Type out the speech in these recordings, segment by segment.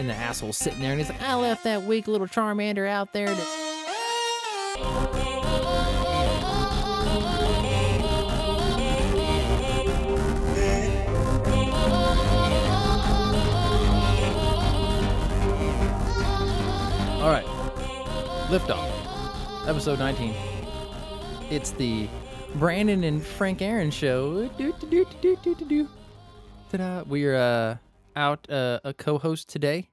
and the asshole sitting there, and he's like, I left that weak little Charmander out there. To... All right, liftoff, episode 19. It's the Brandon and Frank Aaron show. Ta-da. We're uh, out uh, a co-host today.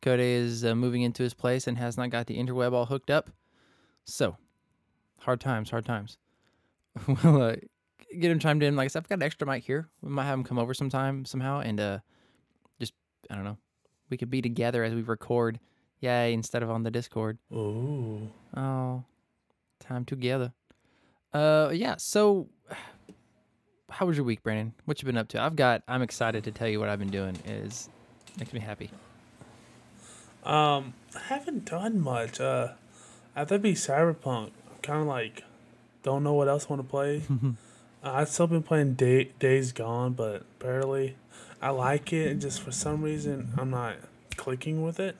Dakota is uh, moving into his place and has not got the interweb all hooked up. So, hard times, hard times. we'll uh, get him chimed in. Like I said, I've got an extra mic here. We might have him come over sometime somehow and uh, just I don't know. We could be together as we record. Yay! Instead of on the Discord. Ooh. Oh, time together. Uh, yeah. So, how was your week, Brandon? What you been up to? I've got. I'm excited to tell you what I've been doing. Is makes me happy. Um, I haven't done much. Uh, after be Cyberpunk, I'm kind of like, don't know what else I want to play. uh, I've still been playing Day, Days Gone, but barely. I like it, and just for some reason, I'm not clicking with it.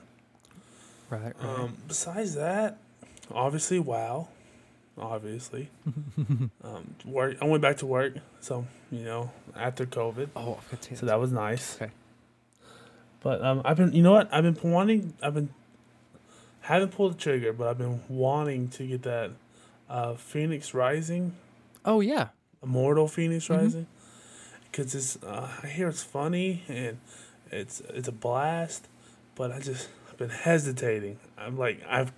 Right. right. Um, besides that, obviously, WoW. Obviously, um, work. I went back to work, so you know, after COVID, oh, I forgot to so that was nice. Okay. But um, I've been, you know what? I've been wanting. I've been haven't pulled the trigger, but I've been wanting to get that uh, Phoenix Rising, Oh yeah. Immortal Phoenix Mhm. Rising, because it's. Uh, I hear it's funny and it's it's a blast, but I just I've been hesitating. I'm like I've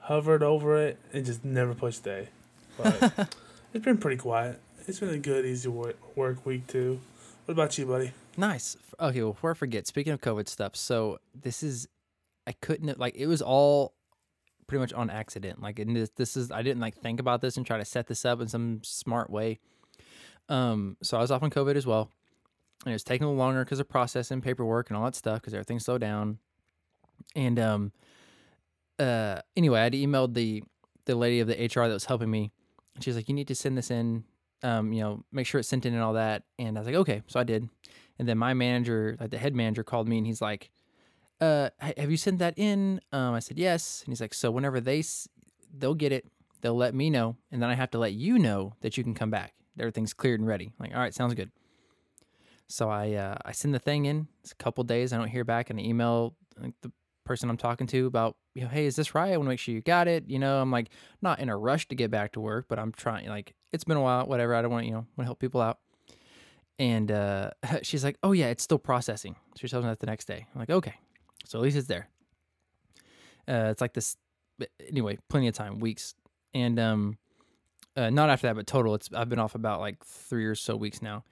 hovered over it and just never pushed A. But it's been pretty quiet. It's been a good, easy work, work week too. What about you, buddy? Nice. Okay, well, before I forget, speaking of COVID stuff, so this is, I couldn't like it was all pretty much on accident. Like, and this, this is I didn't like think about this and try to set this up in some smart way. Um, so I was off on COVID as well, and it was taking longer because of processing paperwork and all that stuff because everything slowed down. And um, uh, anyway, I had emailed the the lady of the HR that was helping me. She's like, "You need to send this in. Um, you know, make sure it's sent in and all that." And I was like, "Okay," so I did. And then my manager, like the head manager, called me and he's like, "Uh, have you sent that in?" Um, I said yes, and he's like, "So whenever they s- they'll get it, they'll let me know, and then I have to let you know that you can come back. Everything's cleared and ready." I'm like, all right, sounds good. So I uh, I send the thing in. It's a couple days. I don't hear back, and I email like, the person I'm talking to about, you know, hey, is this right? I want to make sure you got it. You know, I'm like not in a rush to get back to work, but I'm trying. Like it's been a while. Whatever. I don't want you know want to help people out. And uh, she's like, "Oh yeah, it's still processing." She tells me that the next day. I'm like, "Okay, so at least it's there." Uh, it's like this. Anyway, plenty of time, weeks, and um, uh, not after that, but total. It's I've been off about like three or so weeks now,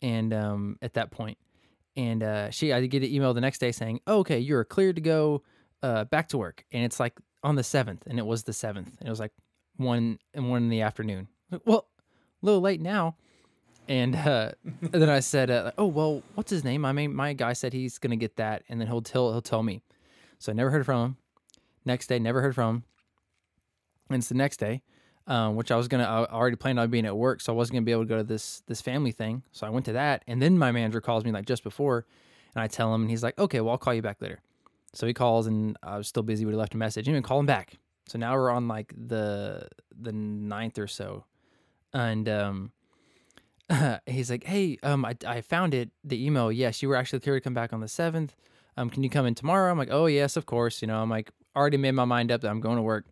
and um, at that point, and uh, she I get an email the next day saying, oh, "Okay, you're cleared to go uh, back to work," and it's like on the seventh, and it was the seventh, and it was like one and one in the afternoon. Like, well, a little late now. And, uh, and then I said, uh, "Oh well, what's his name? I mean, my guy said he's gonna get that, and then he'll tell he'll tell me." So I never heard from him. Next day, never heard from him. And it's the next day, um, which I was gonna I already planned on being at work, so I wasn't gonna be able to go to this this family thing. So I went to that, and then my manager calls me like just before, and I tell him, and he's like, "Okay, well I'll call you back later." So he calls, and I was still busy, but he left a message. Anyway, call him back. So now we're on like the the ninth or so, and um, he's like, "Hey, um, I, I found it. The email. Yes, you were actually cleared to come back on the seventh. Um, can you come in tomorrow?" I'm like, "Oh yes, of course." You know, I'm like already made my mind up that I'm going to work.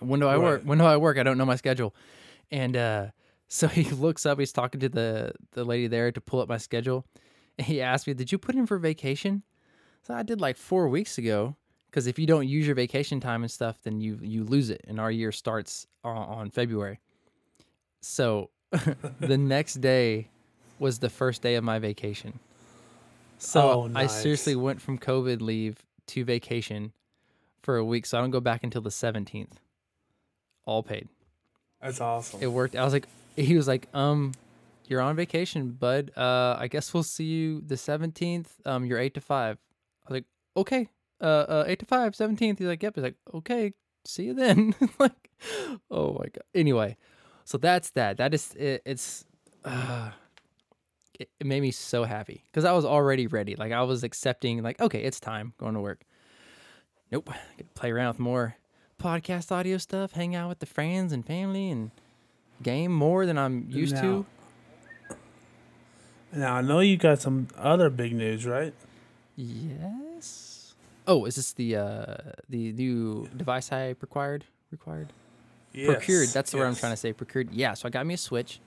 When do I work? When do I work? I don't know my schedule, and uh, so he looks up. He's talking to the the lady there to pull up my schedule. And he asked me, "Did you put in for vacation?" So I did like four weeks ago. Because if you don't use your vacation time and stuff, then you you lose it, and our year starts on, on February. So the next day was the first day of my vacation. So Oh, I seriously went from COVID leave to vacation for a week. So I don't go back until the 17th. All paid. That's awesome. It worked. I was like, he was like, um, you're on vacation, bud. Uh, I guess we'll see you the 17th. Um, you're eight to five. I was like, okay. Uh, uh, eight to five, 17th. He's like, yep. He's like, okay, see you then. like, oh my God. Anyway, so that's that. That is, it, it's, uh, it, it made me so happy because I was already ready. Like I was accepting, like okay, it's time going to work. Nope, get to play around with more podcast audio stuff, hang out with the friends and family, and game more than I'm used Now- to. Now I know you got some other big news, right? Yes. Oh, is this the uh the new device I required required? procured. That's the word I'm trying to say. Procured. Yeah. So I got me a Switch,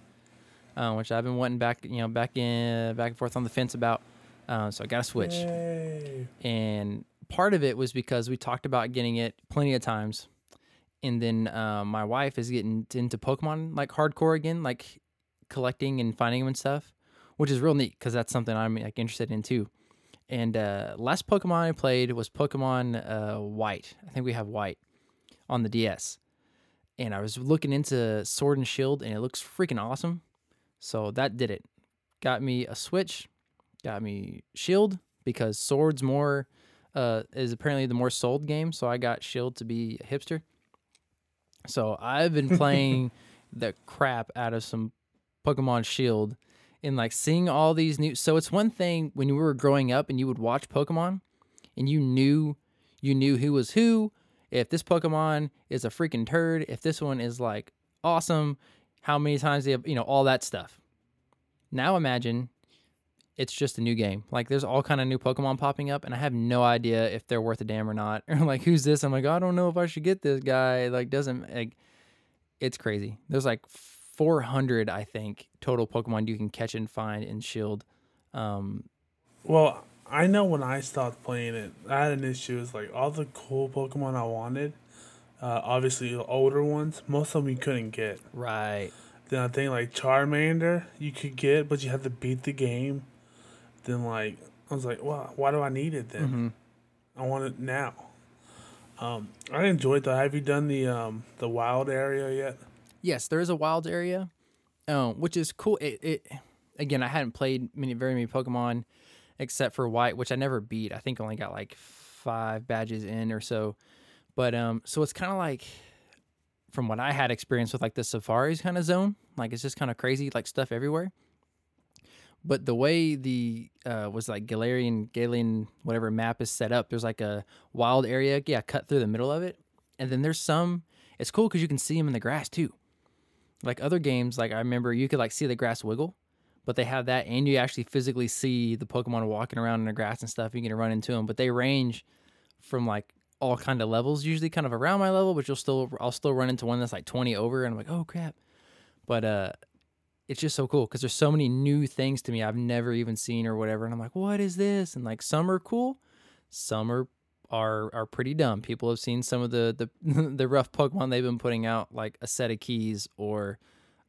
uh, which I've been wanting back, you know, back in back and forth on the fence about. Uh, so I got a Switch, Yay. and part of it was because we talked about getting it plenty of times, and then uh, my wife is getting into Pokemon like hardcore again, like collecting and finding them and stuff, which is real neat because that's something I'm like interested in too. And uh, last Pokemon I played was Pokemon uh, White. I think we have White on the DS and I was looking into Sword and Shield, and it looks freaking awesome. So that did it. Got me a Switch, got me Shield because Sword's more uh, is apparently the more sold game. So I got Shield to be a hipster. So I've been playing the crap out of some Pokemon Shield, and like seeing all these new. So it's one thing when we were growing up and you would watch Pokemon, and you knew you knew who was who if this Pokemon is a freaking turd, if this one is like awesome, how many times they have, you know, all that stuff. Now imagine it's just a new game. Like there's all kind of new Pokemon popping up, and I have no idea if they're worth a damn or not. Or like, who's this? I'm like, I don't know if I should get this guy. Like, doesn't like, it's crazy. There's like 400, I think, total Pokemon you can catch and find in Shield. Um, Well, I know when I stopped playing it, I had an issue. It's like all the cool Pokemon I wanted, uh, obviously the older ones, most of them you couldn't get. right. Then I think like Charmander you could get, but you had to beat the game. Then like I was like, well, why do I need it then? hmm I want it now. Um, I enjoyed that. Have you done the um the wild area yet? yes, there is a wild area, um, which is cool. It, it again, I hadn't played many very many Pokemon except for White, which I never beat. I think I only got like five badges in or so. But um, so it's kind of like from what I had experience with like the safaris kind of zone. Like it's just kind of crazy, like stuff everywhere. But the way the uh, was like Galarian, Galen, whatever map is set up, there's like a wild area, yeah, cut through the middle of it, and then there's some. It's cool because you can see them in the grass too. Like other games, like I remember you could like see the grass wiggle, but they have that, and you actually physically see the Pokemon walking around in the grass and stuff. You can run into them, but they range from like all kind of levels, usually kind of around my level, but you'll still I'll still run into one that's like 20 over, and I'm like, oh crap. But uh, it's just so cool because there's so many new things to me I've never even seen or whatever, and I'm like, what is this? And like some are cool, some are are are pretty dumb. People have seen some of the the the rough Pokemon they've been putting out, like a set of keys or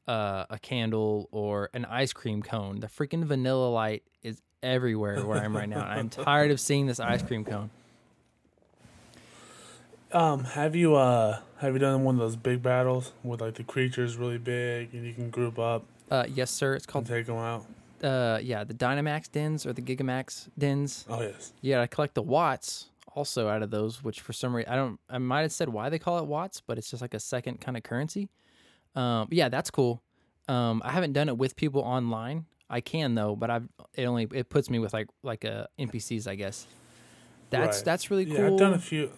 uh, a candle or an ice cream cone. The freaking Vanillite is everywhere where I'm right now. I'm tired of seeing this ice cream cone. Um, have you uh have you done one of those big battles with like the creatures really big and you can group up Uh, yes, sir. It's called take them out? uh, yeah, the Dynamax dens or the Gigamax dens. Oh yes. Yeah, I collect the watts also out of those, which for some reason I don't. I might have said why they call it watts, but it's just like a second kind of currency. Um, yeah, that's cool. Um, I haven't done it with people online. I can though, but I've it only it puts me with like like uh, NPCs, I guess. That's Right. that's really cool. Yeah, I've done a few.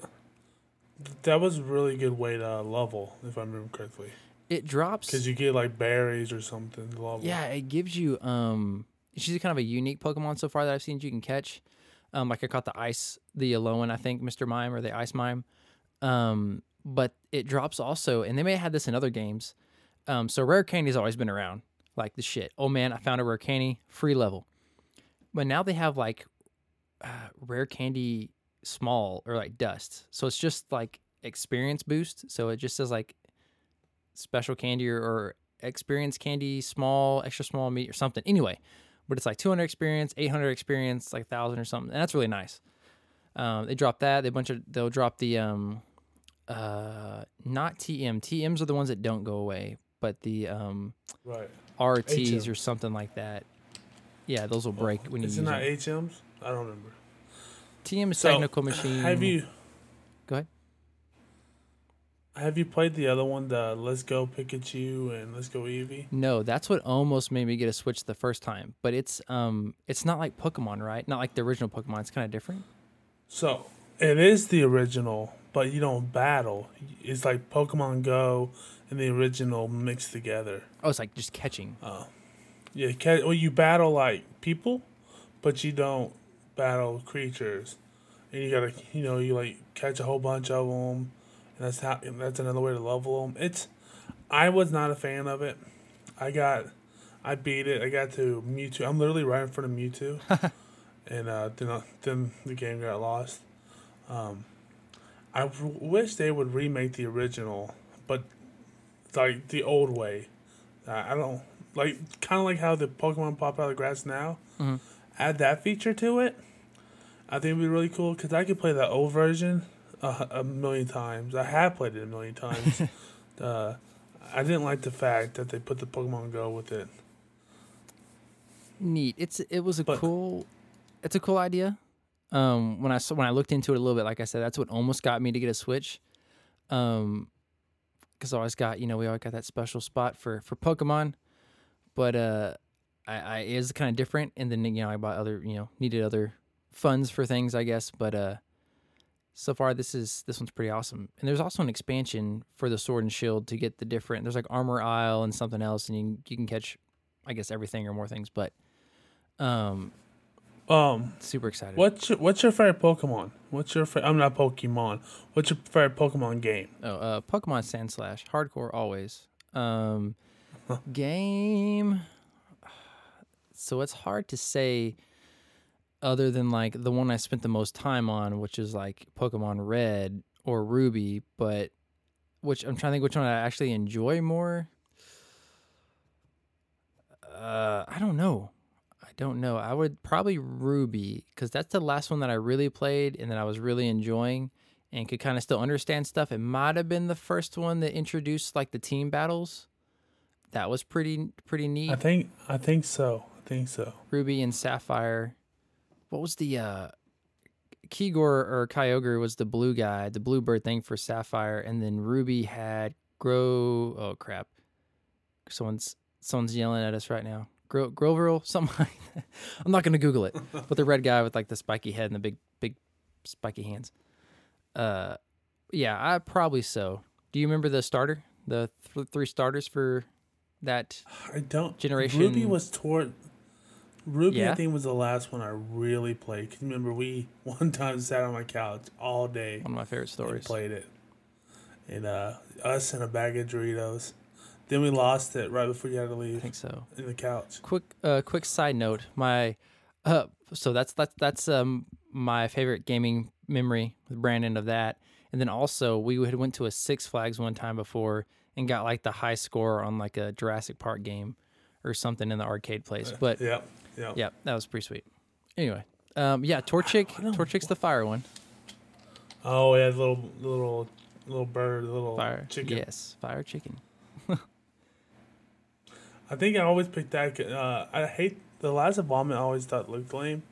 That was a really good way to level, if I remember correctly, it drops. because you get like berries or something level. Yeah, it gives you um she's kind of a unique Pokemon so far that I've seen you can catch. Um like I caught the ice the Alolan, I think, Mr. Mime or the Ice Mime. Um but it drops also and they may have had this in other games. Um so rare candy's always been around. Like the shit. Oh man, I found a rare candy, free level. But now they have like uh, rare candy small or like dust. So it's just like experience boost. So it just says like special candy or, or experience candy, small, extra small meat or something. Anyway, but it's like 200 experience, 800 experience, like 1000 or something. And that's really nice. Um, they drop that. They bunch of they'll drop the um uh not TM. TMs are the ones that don't go away, but the um Right. RTs HM. or something like that. Yeah, those will break when you Is use it not. HMs? I don't remember. TM is So, technical machine. Have you? Go ahead. Have you played the other one, the Let's Go Pikachu and Let's Go Eevee? No, that's what almost made me get a Switch the first time. But it's um, it's not like Pokemon, right? Not like the original Pokemon. It's kind of different. So it is the original, but you don't battle. It's like Pokemon Go and the original mixed together. Oh, it's like just catching. Oh. Yeah, ca- well, you battle like people, but you don't battle creatures. And you gotta, you know, you like catch a whole bunch of them, that's how. That's another way to level them. It's. I was not a fan of it. I got, I beat it. I got to Mewtwo. I'm literally right in front of Mewtwo, and uh, then uh, then the game got lost. Um, I w- wish they would remake the original, but like the old way. I I don't like kind of like how the Pokemon pop out of the grass now. Mhm. Add that feature to it. I think it'd be really cool because I could play the old version a, a million times. I have played it a million times. uh, I didn't like the fact that they put the Pokemon Go with it. Neat. It's it was a But- cool. It's a cool idea. Um, when I saw when I looked into it a little bit, like I said, that's what almost got me to get a Switch. Um, because I always got you know we always got that special spot for for Pokemon, but uh, I, I it is kind of different. And then you know I bought other you know needed other funds for things I guess, but uh, so far this is this one's pretty awesome. And there's also an expansion for the Sword and Shield to get the different. There's like Armor Isle and something else, and you can, you can catch, I guess everything or more things. But um, Um, super excited. what's your, what's your favorite Pokemon? What's your fa- I'm not Pokemon. What's your favorite Pokemon game? Oh, uh, Pokemon Sandslash, hardcore always. Um, game. So it's hard to say, other than like the one I spent the most time on, which is like Pokemon Red or Ruby, but which I'm trying to think which one I actually enjoy more. Uh, I don't know. I don't know. I would probably Ruby because that's the last one that I really played and that I was really enjoying and could kind of still understand stuff. It might have been the first one that introduced like the team battles. That was pretty pretty neat. I think I think so. I think so. Ruby and Sapphire. What was the uh Kigor or Kyogre was the blue guy, the bluebird thing for Sapphire, and then Ruby had Grow oh crap. Someone's someone's yelling at us right now. Gro Groveril, something like that. I'm not gonna Google it. but the red guy with like the spiky head and the big big spiky hands. Uh yeah, I probably so. Do you remember the starter? The th- three starters for that I don't. Generation- Ruby was toward. Ruby, Yeah? I think, was the last one I really played. 'Cause remember, we one time sat on my couch all day one of my favorite stories. played it. And uh, us and a bag of Doritos. Then we lost it right before you had to leave. I think so. in the couch. quick uh quick side note my uh so that's that's that's um my favorite gaming memory with brandon of that and then also we had went to a six flags one time before and got like the high score on like a jurassic park game or something in the arcade place but Yeah, yeah. yeah that was pretty sweet anyway um yeah torchic torchic's the fire one Oh, yeah, little, little, little bird, little fire chicken. yes fire chicken I think I always picked that. Uh, I hate the last vomit. I always thought looked lame.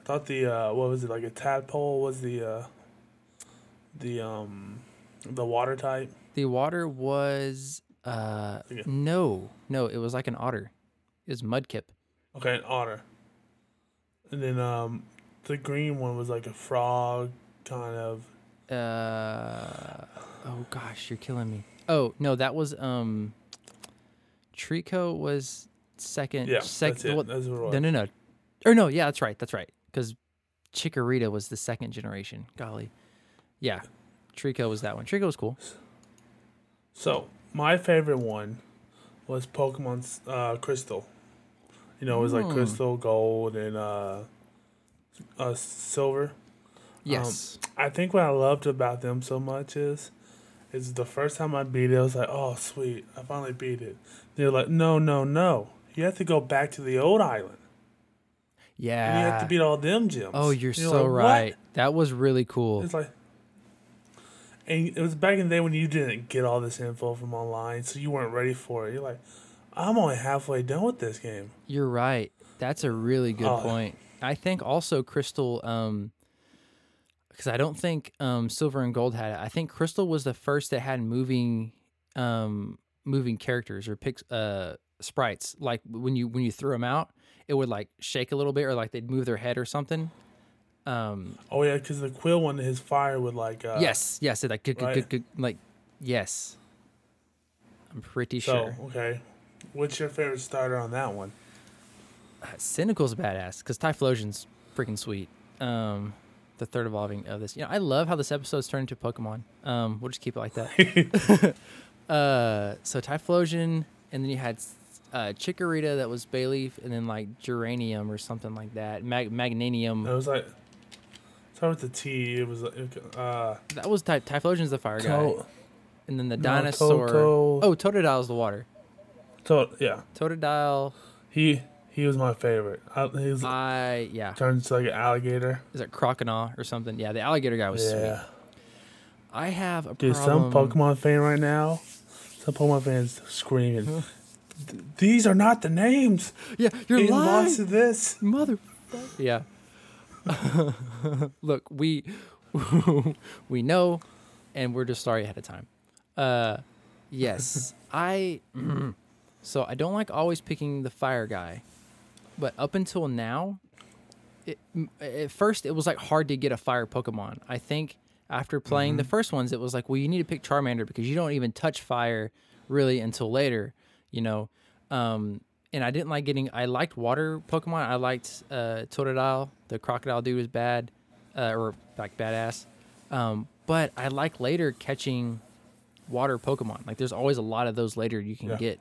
I thought the uh, what was it like a tadpole was the uh, the um the water type. the water was uh no no it was like an otter it was mudkip Okay, an otter. And then um the green one was like a frog kind of. Uh oh gosh, you're killing me. Oh no, that was um Treecko was second. Yeah, sec- that's it. what- That's what it was. no, no, no. Or no, yeah, that's right. That's right. Because Chikorita was the second generation. Golly, yeah, Treecko was that one. Treecko was cool. So my favorite one was Pokemon's uh, Crystal. You know, it was like Hmm. Crystal, Gold, and uh, uh, Silver. Yes, I think what I loved about them so much is, is the first time I beat it, I was like, oh sweet, I finally beat it. They're like, no, no, no, you have to go back to the old island, yeah. and you have to beat all them gyms. oh, you're so like, "What?" right. That was really cool. It's like, and it was back in the day when you didn't get all this info from online, so you weren't ready for it. You're like, I'm only halfway done with this game. You're right. That's a really good Oh. point. I think also Crystal um because I don't think um, Silver and Gold had it. I think Crystal was the first that had moving, um, moving characters or pics, uh, sprites. Like when you when you threw them out, it would like shake a little bit, or like they'd move their head or something. Um, Oh yeah, because the Quill one, his fire would like. Uh, yes, yes, it like good, good, right. like yes. I'm pretty So sure. okay, what's your favorite starter on that one? Uh, Cyndaquil's badass because Typhlosion's freaking sweet. Um, the third evolving of this. You know, I love how this episode's turned into Pokemon. Um, we'll just keep it like that. uh, so Typhlosion, and then you had uh, Chikorita that was Bayleaf, and then like Geranium or something like that. Mag- Magnanium. It was like. Start with the T. It was like, uh. That was Ty- Typhlosion's the fire guy, and then the no, dinosaur. Oh, Totodile's the water. To- yeah, Totodile. he he was my favorite. I, he was I yeah. turns like an alligator. Is it Croconaw or something? Yeah, the alligator guy was sweet. Yeah, I have a dude. problem. Some Pokemon fan right now, some Pokemon fans screaming. These are not the names. Yeah, you're lying. lost to this. mother yeah look we we know and we're just sorry ahead of time uh yes i so i don't like always picking the fire guy but up until now it, at first it was like hard to get a fire pokemon i think after playing the first ones it was like well you need to pick charmander because you don't even touch fire really until later you know um and I didn't like getting. I liked water Pokemon. I liked uh, Totodile. The crocodile dude was bad, uh, or like badass. Um, but I like later catching water Pokemon. Like there's always a lot of those later you can Yeah. get.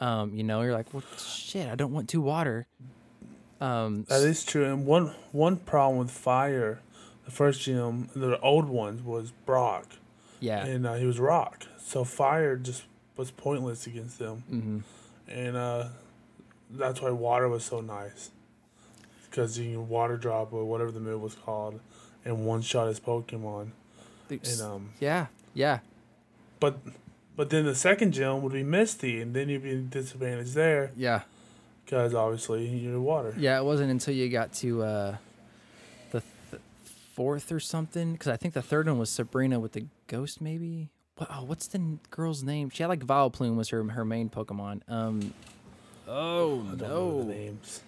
Um, you know, you're like, well, shit, I don't want two water. Um, That is true. And one one problem with fire, the first gym, the old ones was Brock, yeah, and uh, he was rock. So fire just was pointless against them, hmm and uh, that's why water was so nice, because you can water drop or whatever the move was called, and one shot his Pokemon. And um, yeah, yeah. but but then the second gym would be Misty, and then you'd be disadvantaged there Yeah, because obviously you're water. yeah. It wasn't until you got to uh, the th- fourth or something, because I think the third one was Sabrina with the ghost, maybe. What, oh, what's the n- girl's name? She had like Vileplume was her her main Pokemon. Um, oh I don't know no, the names.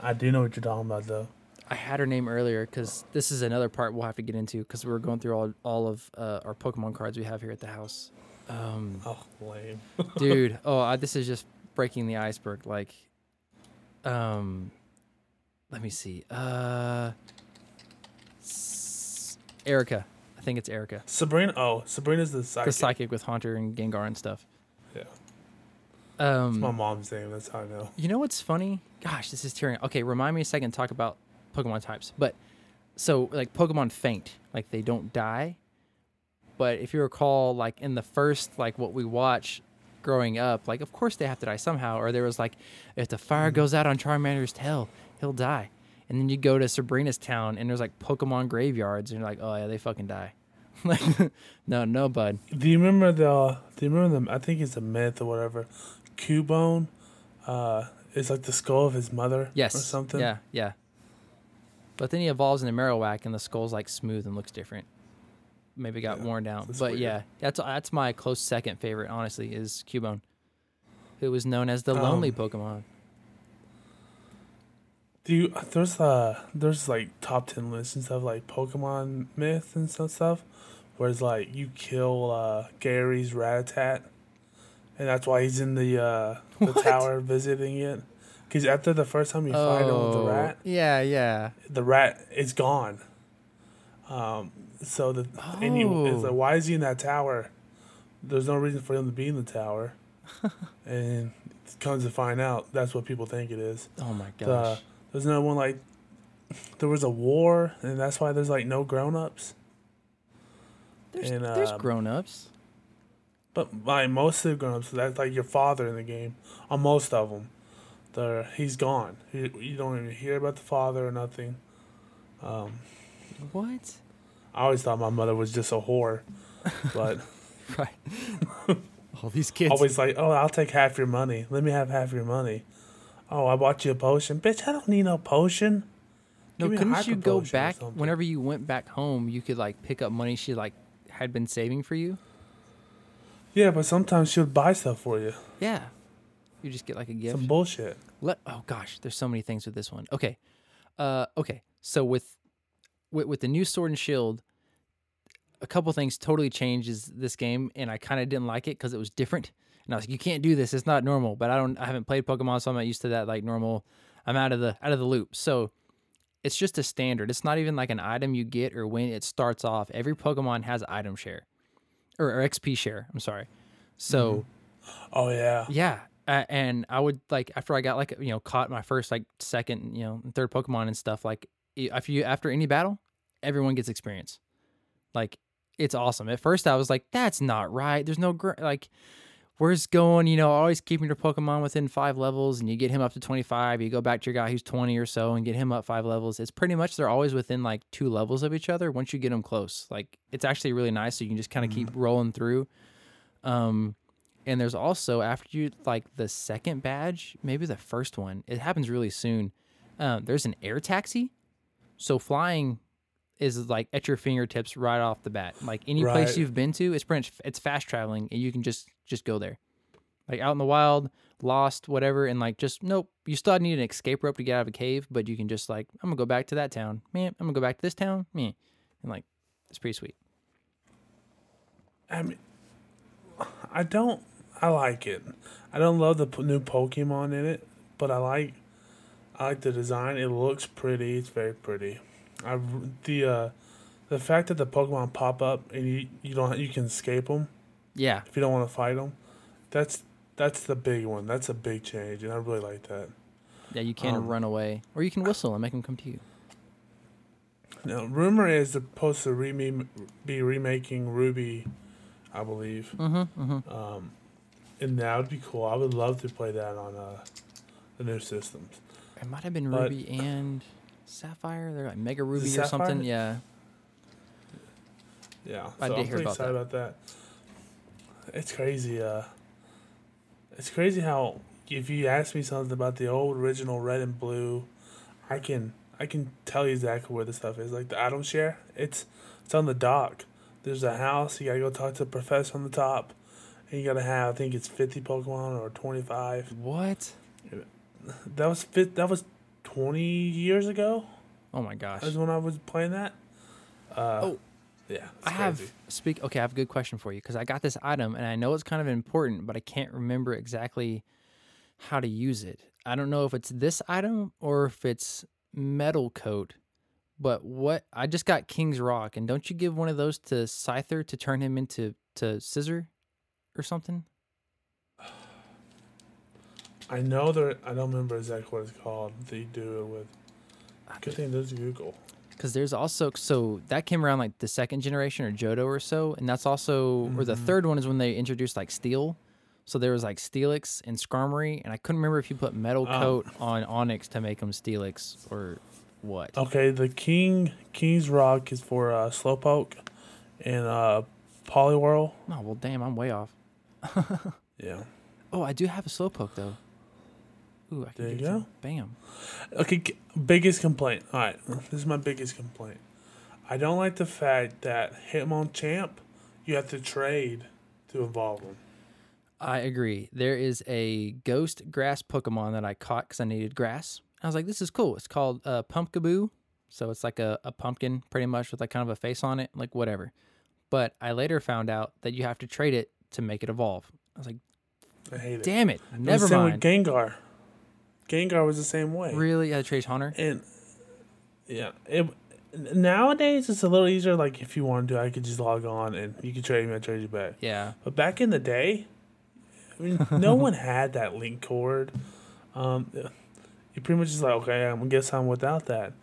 I do know what you're talking about though. I had her name earlier because this is another part we'll have to get into because we're going through all all of uh, our Pokemon cards we have here at the house. Um, Oh, lame. dude oh I, this is just breaking the iceberg like um let me see uh s- erica i think it's erica Sabrina. Oh, Sabrina's the psychic. the psychic with haunter and gengar and stuff Yeah. um My mom's name. That's how I know. You know what's funny? Gosh, this is tearing. Okay, remind me a second. Talk about Pokemon types, but so like Pokemon faint, like they don't die. But if you recall, like in the first, like what we watch growing up, like of course they have to die somehow. Or there was like, if the fire goes out on Charmander's tail, he'll die. And then you go to Sabrina's town, and there's like Pokemon graveyards, and you're like, oh yeah, they fucking die. like, no, no, bud. Do you remember the? Do you remember the? I think it's a myth or whatever. Cubone, uh, is like the skull of his mother. Yes. Or something. Yeah, yeah. But then he evolves into Marowak, and the skull's like smooth and looks different. Maybe got Yeah, worn down, but weird. yeah, that's that's my close second favorite. Honestly, is Cubone, who was known as the lonely Um, Pokemon. Do you? There's uh, there's like top ten lists and stuff like Pokemon myth and some stuff, where it's like you kill uh Gary's Ratatat, and that's why he's in the uh the What? tower visiting it. Because after the first time you fight him with the rat, Oh, yeah, yeah. the rat is gone. Um, so the and you it's Oh. like, why is he in that tower? There's no reason for him to be in the tower, and it comes to find out that's what people think it is. Oh my The, gosh. there's no one like there was a war, and that's why there's like no grown ups. there's and, there's um, grown ups. But by most of the grown ups, that's like your father in the game. On most of them, they're he's gone. You, you don't even hear about the father or nothing. Um, What? I always thought my mother was just a whore, but Right. All these kids. always like, oh, I'll take half your money. Let me have half your money. Oh, I bought you a potion, bitch. I don't need no potion. No, couldn't you go back whenever you went back home? You could like pick up money she like had been saving for you. Yeah, but sometimes she'll buy stuff for you. Yeah, you just get like a gift. Some bullshit. Let oh gosh, there's so many things with this one. Okay, uh, okay. So with with, with the new sword and shield, a couple things totally changes this game, and I kind of didn't like it because it was different. And I was like, you can't do this. It's not normal. But I don't. I haven't played Pokemon, so I'm not used to that like normal. I'm out of the out of the loop. So it's just a standard. It's not even like an item you get or when it starts off. Every Pokemon has item share or, or XP share. I'm sorry. So. Oh yeah. Yeah. Uh, and I would like after I got like you know caught my first like second you know third Pokemon and stuff like after you after any battle, everyone gets experience. Like it's awesome. At first I was like that's not right. There's no gr- like where's going you know always keeping your Pokemon within five levels and you get him up to twenty five. You go back to your guy who's twenty or so and get him up five levels. It's pretty much they're always within like two levels of each other once you get them close. Like it's actually really nice. So you can just kind of keep rolling through. Um, and there's also after you like the second badge, maybe the first one. It happens really soon. Um, there's an air taxi, so flying is like at your fingertips right off the bat. Like any place you've been to, it's pretty much it's fast traveling, and you can just just go there. Like out in the wild, lost, whatever, and like just nope. You still need an escape rope to get out of a cave, but you can just like I'm gonna go back to that town, man. I'm gonna go back to this town, man, and like it's pretty sweet. I mean, I don't. I like it. I don't love the p- new Pokemon in it, but I like. I like the design. It looks pretty. It's very pretty. I the uh, the fact that the Pokemon pop up and you you don't you can escape them Yeah, if you don't want to fight them. That's that's the big one. That's a big change, and I really like that. yeah. You can Um, run away, or you can whistle and make them come to you. Now, rumor is they're supposed to reme- be remaking Ruby, I believe. Mm-hmm. Mm-hmm. Um, and that would be cool. I would love to play that on uh, the new systems. It might have been But- Ruby and Sapphire. They're like Mega Ruby or Sapphire? something. Yeah. Yeah, I so I'm pretty about excited about that. It's crazy. Uh, it's crazy how if you ask me something about the old original red and blue, I can I can tell you exactly where the stuff is. Like the item share, it's it's on the dock. There's a house. You gotta go talk to the professor on the top, and you gotta have I think it's fifty Pokemon or twenty five. What? That was fit. That was twenty years ago. Oh my gosh. That's when I was playing that. Uh, Oh. yeah. I have crazy. speak. Okay, I have a good question for you because I got this item and I know it's kind of important, but I can't remember exactly how to use it. I don't know if it's this item or if it's metal coat. But what I just got King's Rock, and don't you give one of those to Scyther to turn him into to Scizor or something? I know there. I don't remember exactly what it's called. They do it with. Good thing there's Google. Because there's also so that came around like the second generation or Johto or so, and that's also or the third one is when they introduced like steel. So there was like Steelix and Skarmory, and I couldn't remember if you put metal Oh. coat on Onix to make them Steelix or what. Okay, the King King's Rock is for uh, Slowpoke, and uh, Poliwhirl. Oh well, damn, I'm way off. Yeah. Oh, I do have a Slowpoke though. Ooh, I can There you give it to go. Bam. Okay. Biggest complaint. All right, this is my biggest complaint. I don't like the fact that Hitmonchamp, you have to trade to evolve him. I agree. There is a ghost grass Pokemon that I caught because I needed grass. I was like, this is cool. It's called uh, Pumpkaboo. So it's like a, a pumpkin pretty much with like kind of a face on it, like whatever. But I later found out that you have to trade it to make it evolve. I was like, I hate it. damn it. Never mind. With Gengar. Gengar was the same way. Really? I to trade Haunter? And yeah, it nowadays it's a little easier. Like if you wanted to, I could just log on and you could trade me, I trade you back. Yeah. But back in the day, I mean, no one had that link cord. Um, you pretty much just like, okay, I'm gonna guess I'm without that.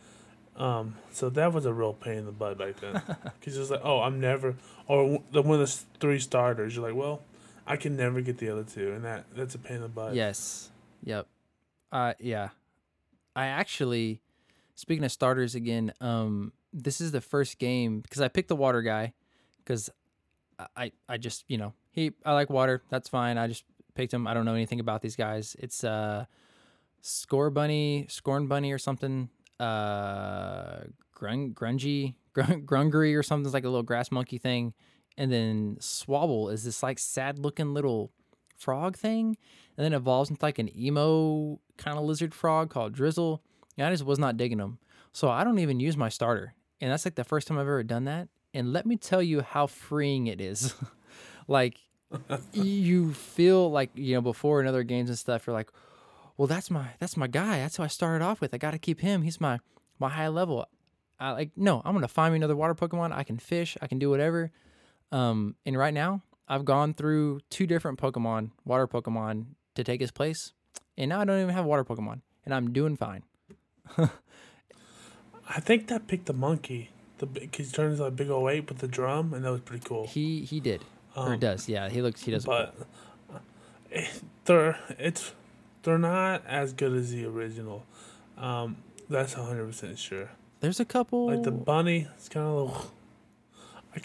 Um, so that was a real pain in the butt back then. Because it's like, oh, I'm never, or the one of the three starters. You're like, well, I can never get the other two, and that that's a pain in the butt. Yes. Yep. Uh yeah. I actually speaking of starters again, um this is the first game because I picked the water guy cuz I I just, you know, he I like water. That's fine. I just picked him. I don't know anything about these guys. It's uh Scorbunny, Scorn Bunny or something. uh grun, grungy grun, grungery or something it's like a little grass monkey thing and then swabble is this like sad looking little frog thing and then evolves into like an emo kind of lizard frog called Drizzile. And i just was not digging them so i don't even use my starter. And that's like the first time i've ever done that. And let me tell you how freeing it is. Like you feel like you know before in other games and stuff you're like well that's my that's my guy. That's who i started off with. I gotta keep him. He's my my high level. I like no i'm gonna find me another water pokemon. I can fish. I can do whatever. Um and right now i've gone through two different pokemon water pokemon to take his place and now i don't even have water pokemon and i'm doing fine I think that picked the monkey. The he turns a big old ape with the drum, and that was pretty cool. he he did or Um, does yeah he looks he does but uh, eh, they're it's they're not as good as the original. Um, that's hundred percent sure. there's a couple Like the bunny, it's kind of little. I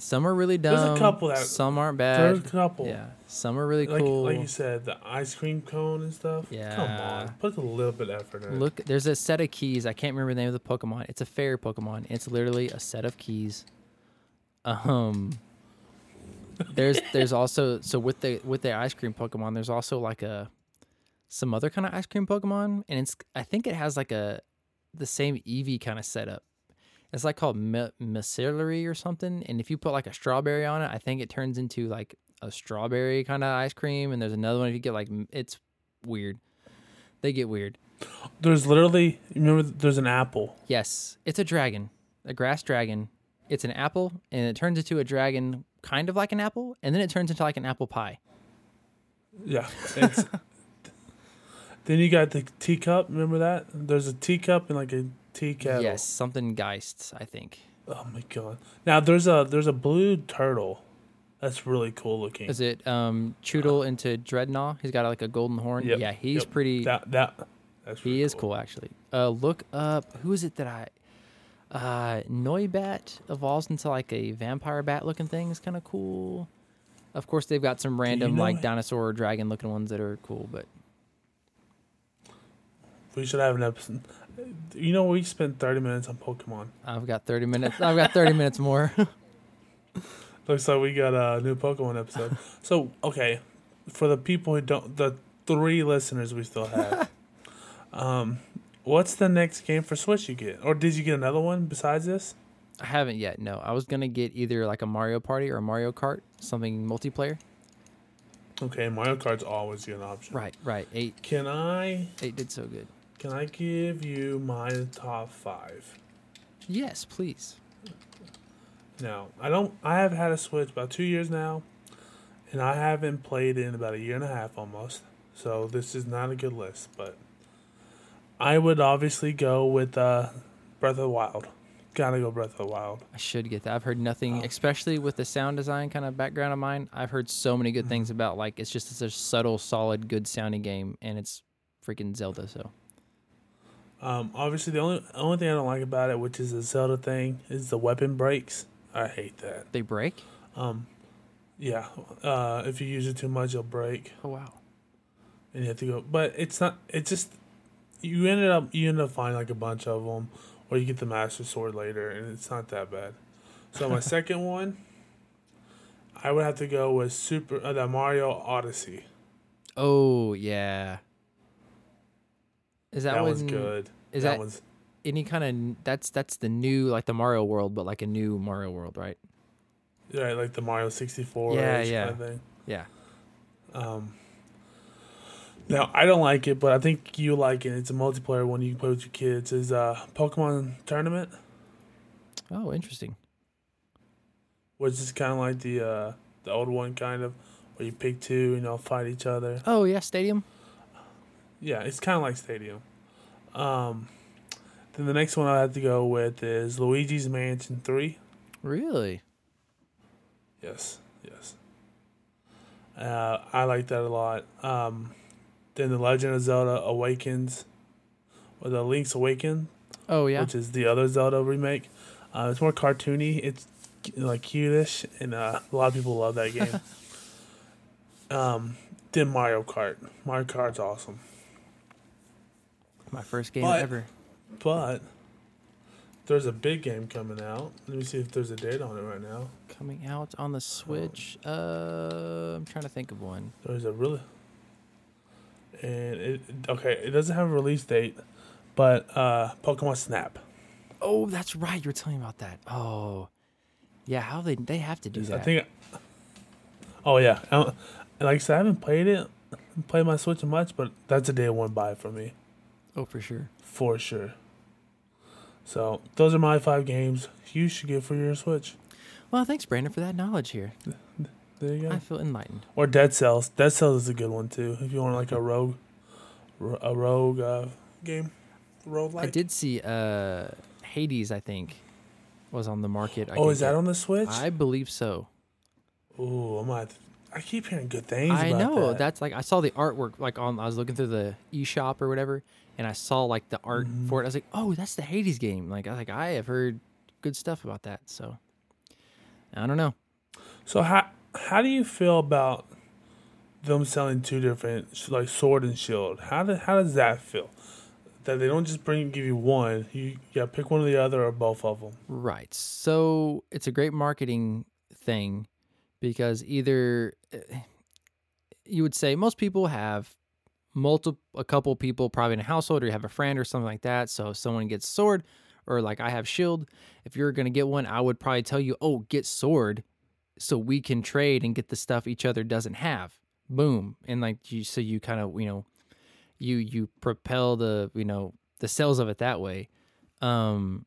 some are really There's a dumb couple that- some aren't bad There's a couple. Yeah, some are really Like, cool. like you said, the ice cream cone and stuff. Yeah, come on, put a little bit of effort in. Look, there's a set of keys. I can't remember the name of the Pokemon. It's a fairy Pokemon. It's literally a set of keys. Um, there's there's also so with the with the ice cream Pokemon, there's also like a some other kind of ice cream Pokemon, and it's I think it has like a the same Eevee kind of setup. It's like called Micillary or something, and if you put like a strawberry on it, I think it turns into like a strawberry kind of ice cream. And there's another one if you get like it's weird. They get weird. There's literally you remember there's an apple. Yes, it's a dragon, a grass dragon. It's an apple, and it turns into a dragon, kind of like an apple, and then it turns into like an apple pie. Yeah. It's, then you got the teacup. Remember that? There's a teacup and like a tea kettle. Yes, something Geist, I think. Oh my god. Now there's a there's a blue turtle. That's really cool looking. Is it um Chewtle into Drednaw? He's got like a golden horn. Yep, Yeah, he's yep. pretty. That that that's he is cool actually. Uh, look up who is it that I. Uh, Noibat evolves into like a vampire bat looking thing. It's kind of cool. Of course, they've got some random know like it? dinosaur or dragon looking ones that are cool, but We should have an episode. You know, we spent 30 minutes on Pokemon. I've got 30 minutes. I've got 30 minutes more. Looks like we got a new Pokemon episode. so, okay, for the people who don't, the three listeners we still have, um, what's the next game for Switch you get? Or did you get another one besides this? I haven't yet. No, I was gonna get either like a Mario Party or a Mario Kart, something multiplayer. Okay, Mario Kart's always an option. Right, right. Eight, Can I eight did so good. Can I give you my top five? Yes, please. Now, I don't. I have had a Switch about two years now, and I haven't played in about a year and a half almost. So this is not a good list, but I would obviously go with uh, Breath of the Wild. Gotta go Breath of the Wild. I should get that. I've heard nothing, Oh. especially with the sound design kind of background of mine. I've heard so many good things about like it's just such a subtle, solid, good sounding game, and it's freaking Zelda. So Um, obviously, the only only thing I don't like about it, which is the Zelda thing, is the weapon breaks. I hate that. they break. Um, yeah, uh, if you use it too much, it'll break. Oh wow. and you have to go. But it's not. It's just you ended up you end up finding like a bunch of them, or you get the master sword later, and it's not that bad. So my second one, I would have to go with Super uh, the Mario Odyssey. Oh yeah. Is that, That, one was good. is that, that- was any kind of that's that's the new like the Mario world, but like a new Mario world, right? right, like the Mario sixty four. Yeah, yeah. Kind of thing. Yeah. Um, now I don't like it, but I think you like it. It's a multiplayer one you can play with your kids. Is uh Pokkén Tournament, Oh, interesting. which is kind of like the uh the old one, kind of where you pick two and y'all fight each other. Oh yeah, Stadium. Yeah, it's kind of like Stadium. Um, then the next one I have to go with is Luigi's Mansion Three. Really? Yes, yes. Uh, I like that a lot. Um, then the Legend of Zelda Awakens, or the Link's Awaken, Oh yeah. which is the other Zelda remake. Uh, it's more cartoony. It's like cutish, and uh, a lot of people love that game. um, then Mario Kart. Mario Kart's awesome. My first game But- ever. but there's a big game coming out. Let me see if there's a date on it right now. Coming out on the Switch. Uh, I'm trying to think of one. There's a really and it okay. It doesn't have a release date, but uh, Pokemon Snap. Oh, that's right. You were telling me about that. Oh, yeah. How they they have to do that? I think. Oh yeah, I like I said, I haven't played it, played my Switch much, but that's a day one buy for me oh, for sure. for sure. So those are my five games you should get for your Switch. Well, thanks, Brandon, for that knowledge here. There you go. I feel enlightened. Or Dead Cells. Dead Cells is a good one too. If you want like a rogue, a rogue uh, game, rogue I did see uh Hades. I think was on the market. I Oh, is that get- on the Switch? I believe so. Ooh, I'm not. I keep hearing good things. I about know that. that's like I saw the artwork like on I was looking through the eShop or whatever, and I saw like the art Mm-hmm. for it. I was like, oh, that's the Hades game. Like I was like I have heard good stuff about that. So I don't know. So how how do you feel about them selling two different like sword and shield? How do, how does that feel? That they don't just bring give you one. You got pick one or the other or both of them. Right. So it's a great marketing thing because either eh, you would say most people have multiple a couple people probably in a household or you have a friend or something like that. So if someone gets sword or like I have shield, if you're to get one, I would probably tell you, "Oh, get sword so we can trade and get the stuff each other doesn't have." Boom. And like you so you kind of, you know, you you propel the, you know, the sales of it that way. Um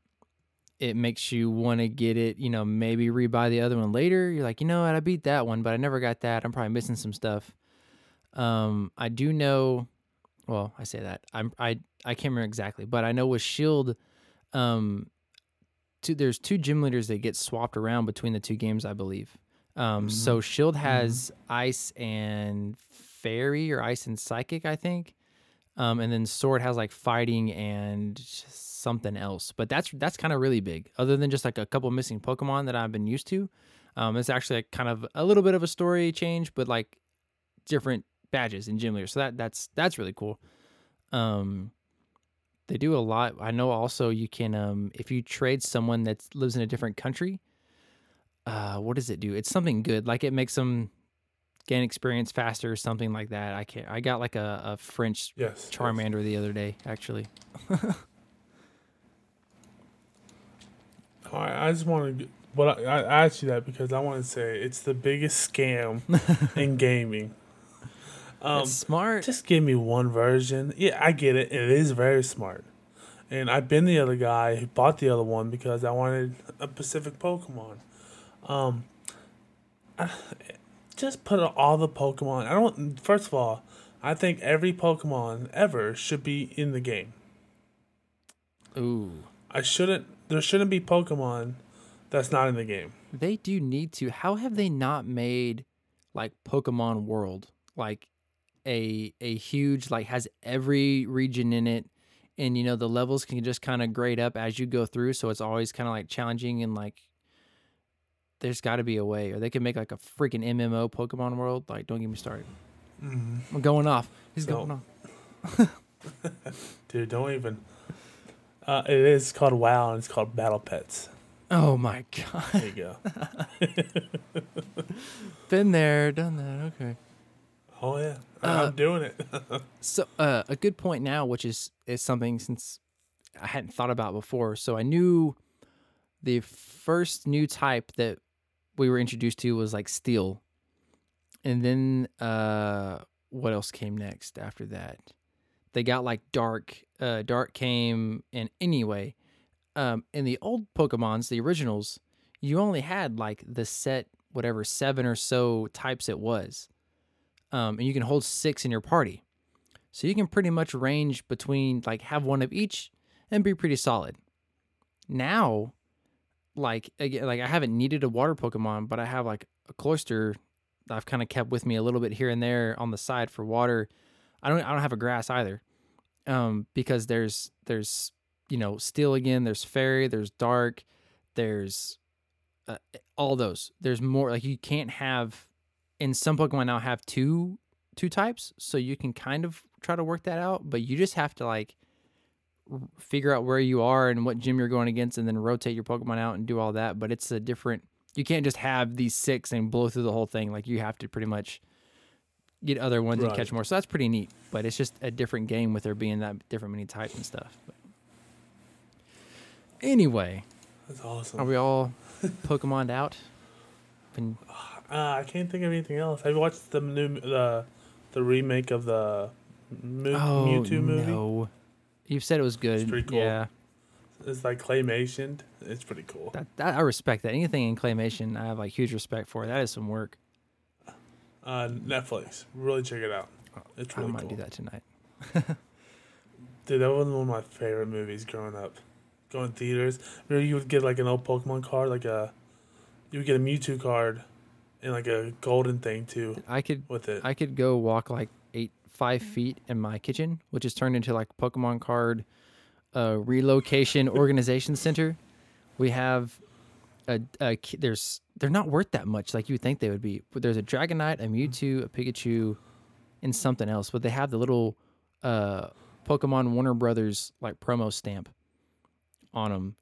it makes you want to get it, you know, maybe rebuy the other one later. You're like, you know what, I beat that one, but I never got that. I'm probably missing some stuff. Um, I do know, well, I say that I'm I I can't remember exactly, but I know with Shield, um, two, there's two gym leaders that get swapped around between the two games, I believe. Um, so Shield has Ice and Fairy or Ice and Psychic, I think. Um, and then Sword has like fighting and something else. But that's that's kind of really big. Other than just like a couple missing Pokemon that I've been used to, um, it's actually like kind of a little bit of a story change, but like different badges and gym leaders. So that that's that's really cool. Um, they do a lot. I know also you can um if you trade someone that lives in a different country. Uh, what does it do? It's something good. Like it makes them gain experience faster or something like that. I can't. I got like a, a French Yes. yes. Charmander the other day, actually. All right, I just want to. But I, I asked you that because I want to say it's the biggest scam in gaming. Um, it's smart. Just give me one version. Yeah, I get it. It is very smart. And I've been the other guy who bought the other one because I wanted a Pacific Pokemon. Um, I- just put all the Pokemon. I don't. First of all, I think every Pokemon ever should be in the game. Ooh, I shouldn't. There shouldn't be Pokemon that's not in the game. they do need to. How have they not made like Pokemon World like a a huge like has every region in it, and you know the levels can just kind of grade up as you go through, so it's always kind of like challenging and like. There's got to be a way, or they can make like a freaking MMO Pokemon World. Like, don't get me started. I'm going off. He's So- going off. Dude, don't even. Uh, it is called WoW and it's called Battle Pets. Oh my god. There you go. Been there, done that. Okay. Oh yeah, Uh, I'm doing it. So uh, a good point now, which is is something since I hadn't thought about before. So I knew the first new type that we were introduced to was like steel, and then uh, what else came next after that? They got like dark. Uh, dark came, and anyway, um, in the old Pokemon's, the originals, you only had like the set whatever seven or so types it was, um, and you can hold six in your party. So you can pretty much range between like have one of each and be pretty solid. Now, like again, like I haven't needed a water Pokemon, but I have like a Cloyster that I've kind of kept with me a little bit here and there on the side for water. I don't I don't have a grass either. Um, because there's there's you know steel again, there's fairy, there's dark, there's uh, all those. There's more like you can't have in some Pokemon now have two two types, so you can kind of try to work that out, but you just have to like figure out where you are and what gym you're going against, and then rotate your Pokemon out and do all that. But it's a different. You can't just have these six and blow through the whole thing. Like you have to pretty much get other ones and catch more. So that's pretty neat. But it's just a different game with there being that different many types and stuff. But anyway, That's awesome. are we all Pokemoned out? Been, Uh, I can't think of anything else. Have you watched the new the the remake of the Mew, oh Mewtwo movie? no! You've said it was good. It's pretty cool. Yeah, It's like claymation. It's pretty cool. that, that I respect that. Anything in claymation, I have like huge respect for. That is some work. Uh, Netflix. Really check it out. It's I really might cool. do that tonight. Dude, that was one of my favorite movies growing up. Going theaters. Remember you would get like an old Pokemon card, like a you would get a Mewtwo card and like a golden thing too I could with it. I could go walk like eight five feet in my kitchen, which is turned into like Pokemon card uh, relocation organization center. We have a, a there's they're not worth that much like you would think they would be. But there's a Dragonite, a Mewtwo, a Pikachu, and something else. But they have the little uh, Pokemon Warner Brothers like promo stamp on them.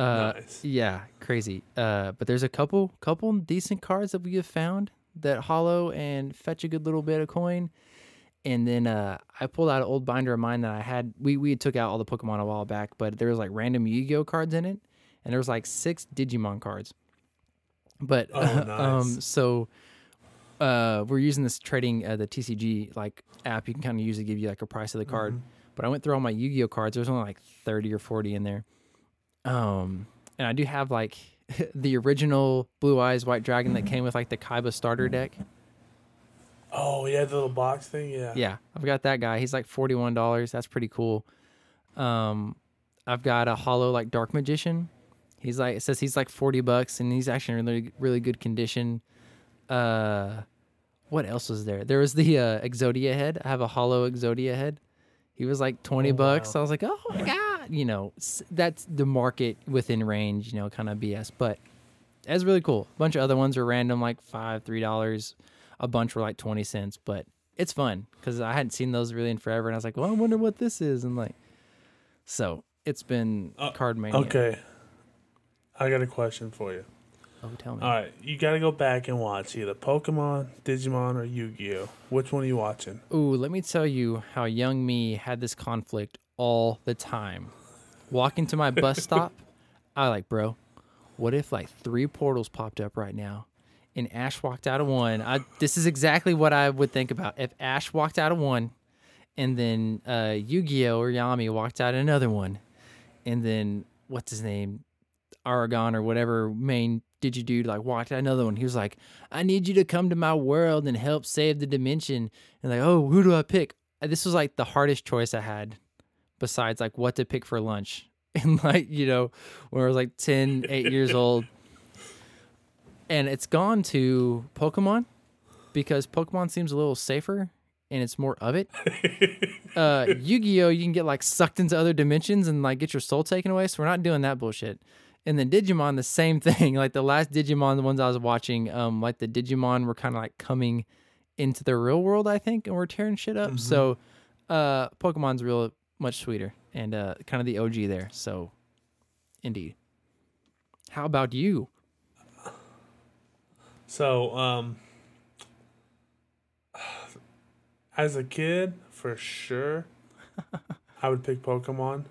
Uh, Nice. Yeah, crazy. Uh, but there's a couple couple decent cards that we have found that hollow and fetch a good little bit of coin. And then uh, I pulled out an old binder of mine that I had. We we took out all the Pokemon a while back, but there was like random Yu-Gi-Oh cards in it, and there was like six Digimon cards. But Oh, um, so uh, we're using this trading uh, the TCG like app. You can kind of use it, give you like a price of the card. Mm-hmm. But I went through all my Yu-Gi-Oh cards. There's only like thirty or forty in there. Um, and I do have like the original Blue Eyes White Dragon that came with like the Kaiba starter deck. Oh yeah, the little box thing. Yeah. Yeah, I've got that guy. He's like forty one dollars. That's pretty cool. Um, I've got a hollow like Dark Magician. He's like it says he's like forty bucks, and he's actually in really really good condition. Uh, what else was there? There was the uh, Exodia head. I have a hollow Exodia head. He was like twenty Oh, bucks. wow. I was like, oh my god, you know, that's the market within range, you know, kind of BS. But that's really cool. A bunch of other ones are random, like five, three dollars. A bunch were like twenty cents, but it's fun because I hadn't seen those really in forever, and I was like, well, I wonder what this is, and like, so it's been Uh, card mania. Okay. I got a question for you. Oh, tell me. All right, you got to go back and watch either Pokemon, Digimon, or Yu-Gi-Oh. Which one are you watching? Ooh, let me tell you how young me had this conflict all the time. Walking to my bus stop, I like, bro, what if like three portals popped up right now and Ash walked out of one? I this is exactly what I would think about. If Ash walked out of one and then uh Yu-Gi-Oh or Yami walked out of another one and then what's his name? Aragon or whatever main Digidude like walked out another one. He was like, I need you to come to my world and help save the dimension. And like, oh, who do I pick? Uh, This was like the hardest choice I had besides like what to pick for lunch. And like, you know, when I was like 10, 8 years old. And it's gone to Pokemon because Pokemon seems a little safer and it's more of it. uh, Yu-Gi-Oh, you can get like sucked into other dimensions and like get your soul taken away. So we're not doing that bullshit. And then Digimon, the same thing. Like the last Digimon, the ones I was watching, um, like the Digimon were kind of like coming into the real world, I think, and we're tearing shit up. So, uh, Pokemon's real much sweeter and uh, kind of the OG there. So, indeed. How about you? So, um, as a kid, for sure, I would pick Pokemon.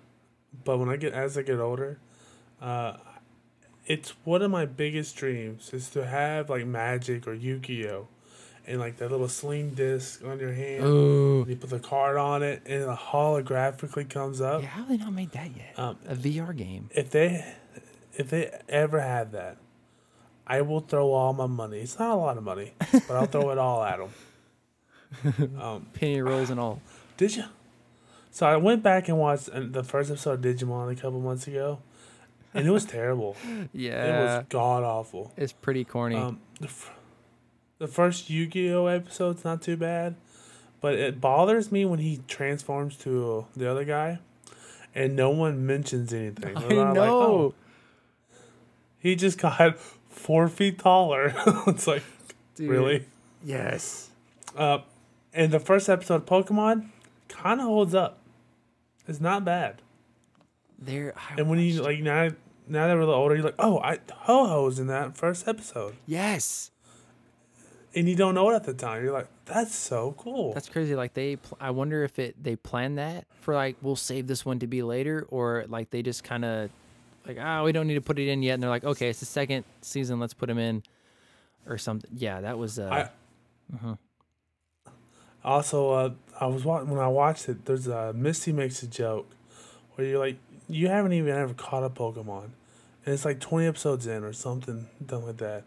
But when I get as I get older, uh, it's one of my biggest dreams is to have like Magic or Yu-Gi-Oh, and like that little sling disc on your hand. Oh, You put the card on it, and it holographically comes up. yeah. How have they not made that yet? Um, A VR game. if they if they ever had that, I will throw all my money. It's not a lot of money, but I'll throw it all at them. Um, Penny rolls and all. did you? So I went back and watched uh, the first episode of Digimon a couple months ago, and it was terrible. Yeah, it was god awful. It's pretty corny. Um, the, the first Yu-Gi-Oh episode's not too bad, but it bothers me when he transforms to the other guy, and no one mentions anything. I know. like, "Oh, he just got four feet taller. it's like Dude. really. Yes. Uh, and the first episode of Pokemon kind of holds up. It's not bad. There. I And when you like now, now that we're a little older, you're like, oh, I Ho-Oh's in that first episode, yes, and you don't know it at the time. You're like, that's so cool. that's crazy. Like they, pl- I wonder if it they planned that for like we'll save this one to be later, or like they just kind of like ah we don't need to put it in yet, and they're like okay it's the second season let's put him in, or something. Yeah, that was. uh I- Also, uh, I was wa- when I watched it. There's a Misty makes a joke where you're like, you haven't even ever caught a Pokemon, and it's like 20 episodes in or something, something like that.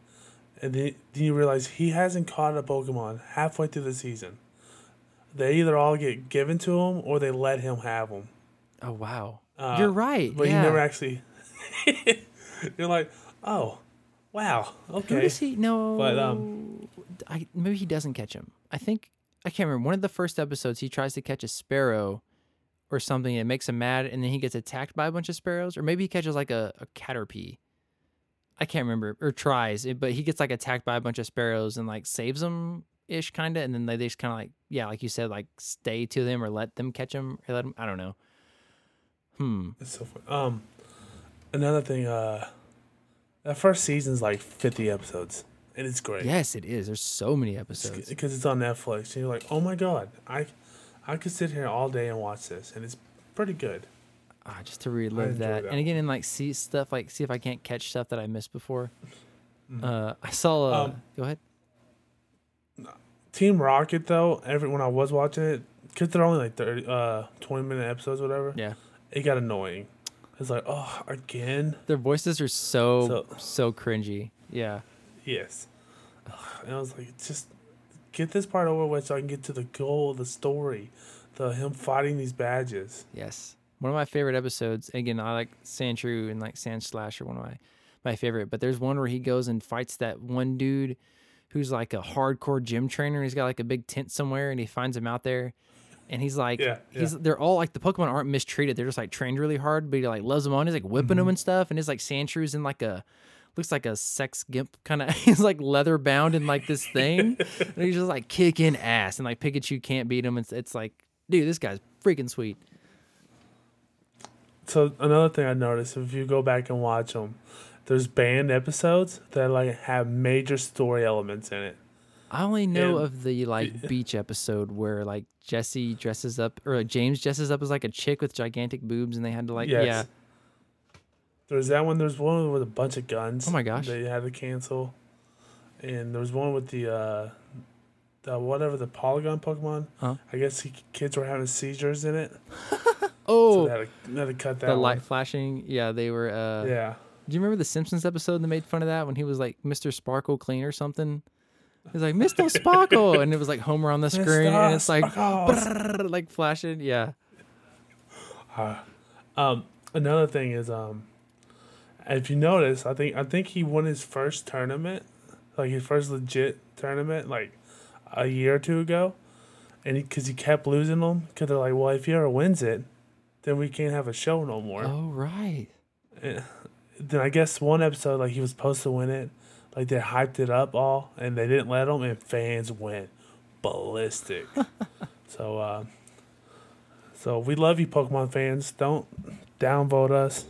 And then, you realize he hasn't caught a Pokemon halfway through the season. They either all get given to him or they let him have them. Oh wow, Uh, you're right. But yeah. you never actually. you're like, oh, wow, Who okay. does he? No, But, um, I maybe he doesn't catch him. I think I can't remember. One of the first episodes, he tries to catch a sparrow or something. It makes him mad, and then he gets attacked by a bunch of sparrows, or maybe he catches like a, a caterpie. I can't remember or tries, but he gets like attacked by a bunch of sparrows and like saves them ish kind of, and then they just kind of like yeah, like you said, like stay to them or let them catch him or let them. I don't know. Hmm. It's so fun. Um, another thing, uh, that first season's like fifty episodes, and it's great. Yes, it is. There's so many episodes. because it's on Netflix, and you're like, oh my god, I, I could sit here all day and watch this, and it's pretty good. Ah, just to relive that. that and again, and like see stuff like see if I can't catch stuff that I missed before. Uh, I saw. Uh, Um, go ahead. Team Rocket though, every when I was watching it, because they're only like 30, uh, 20 minute episodes, whatever. Yeah, It got annoying. It's like, oh, again. their voices are so so, So- cringy. Yeah, Yes. And I was like, just get this part over with so I can get to the goal of the story, the him fighting these badges. yes. One of my favorite episodes. Again, I like Sandshrew and like Sand Slasher. One of my my favorite. But there's one where he goes and fights that one dude who's like a hardcore gym trainer. He's got like a big tent somewhere, and he finds him out there. And he's like, Yeah, he's yeah. they're all like the Pokemon aren't mistreated. They're just like trained really hard, but he like loves them on. He's like whipping Mm-hmm. them and stuff. And his like Sandshrews in like a looks like a sex gimp kind of. he's like leather bound in like this thing, and he's just like kicking ass. And like Pikachu can't beat him. It's it's like, dude, this guy's freaking sweet. So another thing I noticed, if you go back and watch them, there's banned episodes that like have major story elements in it. I only know And- of the like beach episode where like Jessie dresses up or like, James dresses up as like a chick with gigantic boobs, and they had to like Yes. yeah. There's that one. There's one with a bunch of guns. Oh my gosh. They had to cancel, and there was one with the uh, the whatever the Porygon Pokemon. Huh? I guess he, kids were having seizures in it. So Oh, they had to, they had to cut that. the one. light flashing. Yeah, they were. uh Yeah. Do you remember the Simpsons episode that made fun of that when he was like Mr. Sparkle Clean or something? He's like Mr. Sparkle, and it was like Homer on the screen, and it's like Sparkles. brrrr, like flashing. Yeah. Um, another thing is um, if you notice, I think I think he won his first tournament, like his first legit tournament, like a year or two ago, and because he, kept losing them, because they're like, well, if he ever wins it, then we can't have a show no more. Oh right. Then I guess one episode, like he was supposed to win it, like they hyped it up all, and they didn't let him, and fans went ballistic. so, uh, so we love you, Pokemon fans. Don't downvote us,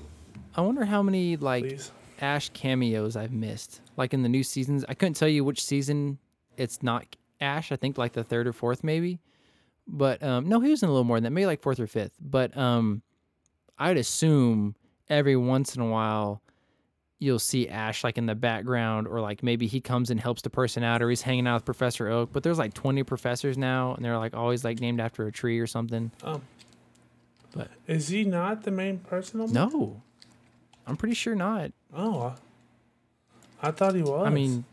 I wonder how many like please. Ash cameos I've missed. Like in the new seasons, I couldn't tell you which season it's not Ash. I think like the third or fourth maybe. But um no, he was in a little more than that, maybe like fourth or fifth. But um I'd assume every once in a while you'll see Ash like in the background or like maybe he comes and helps the person out or he's hanging out with Professor Oak. But there's like 20 professors now and they're like always like named after a tree or something. Um, But- is he not the main person? On No. I'm pretty sure not. Oh, I thought he was. I mean,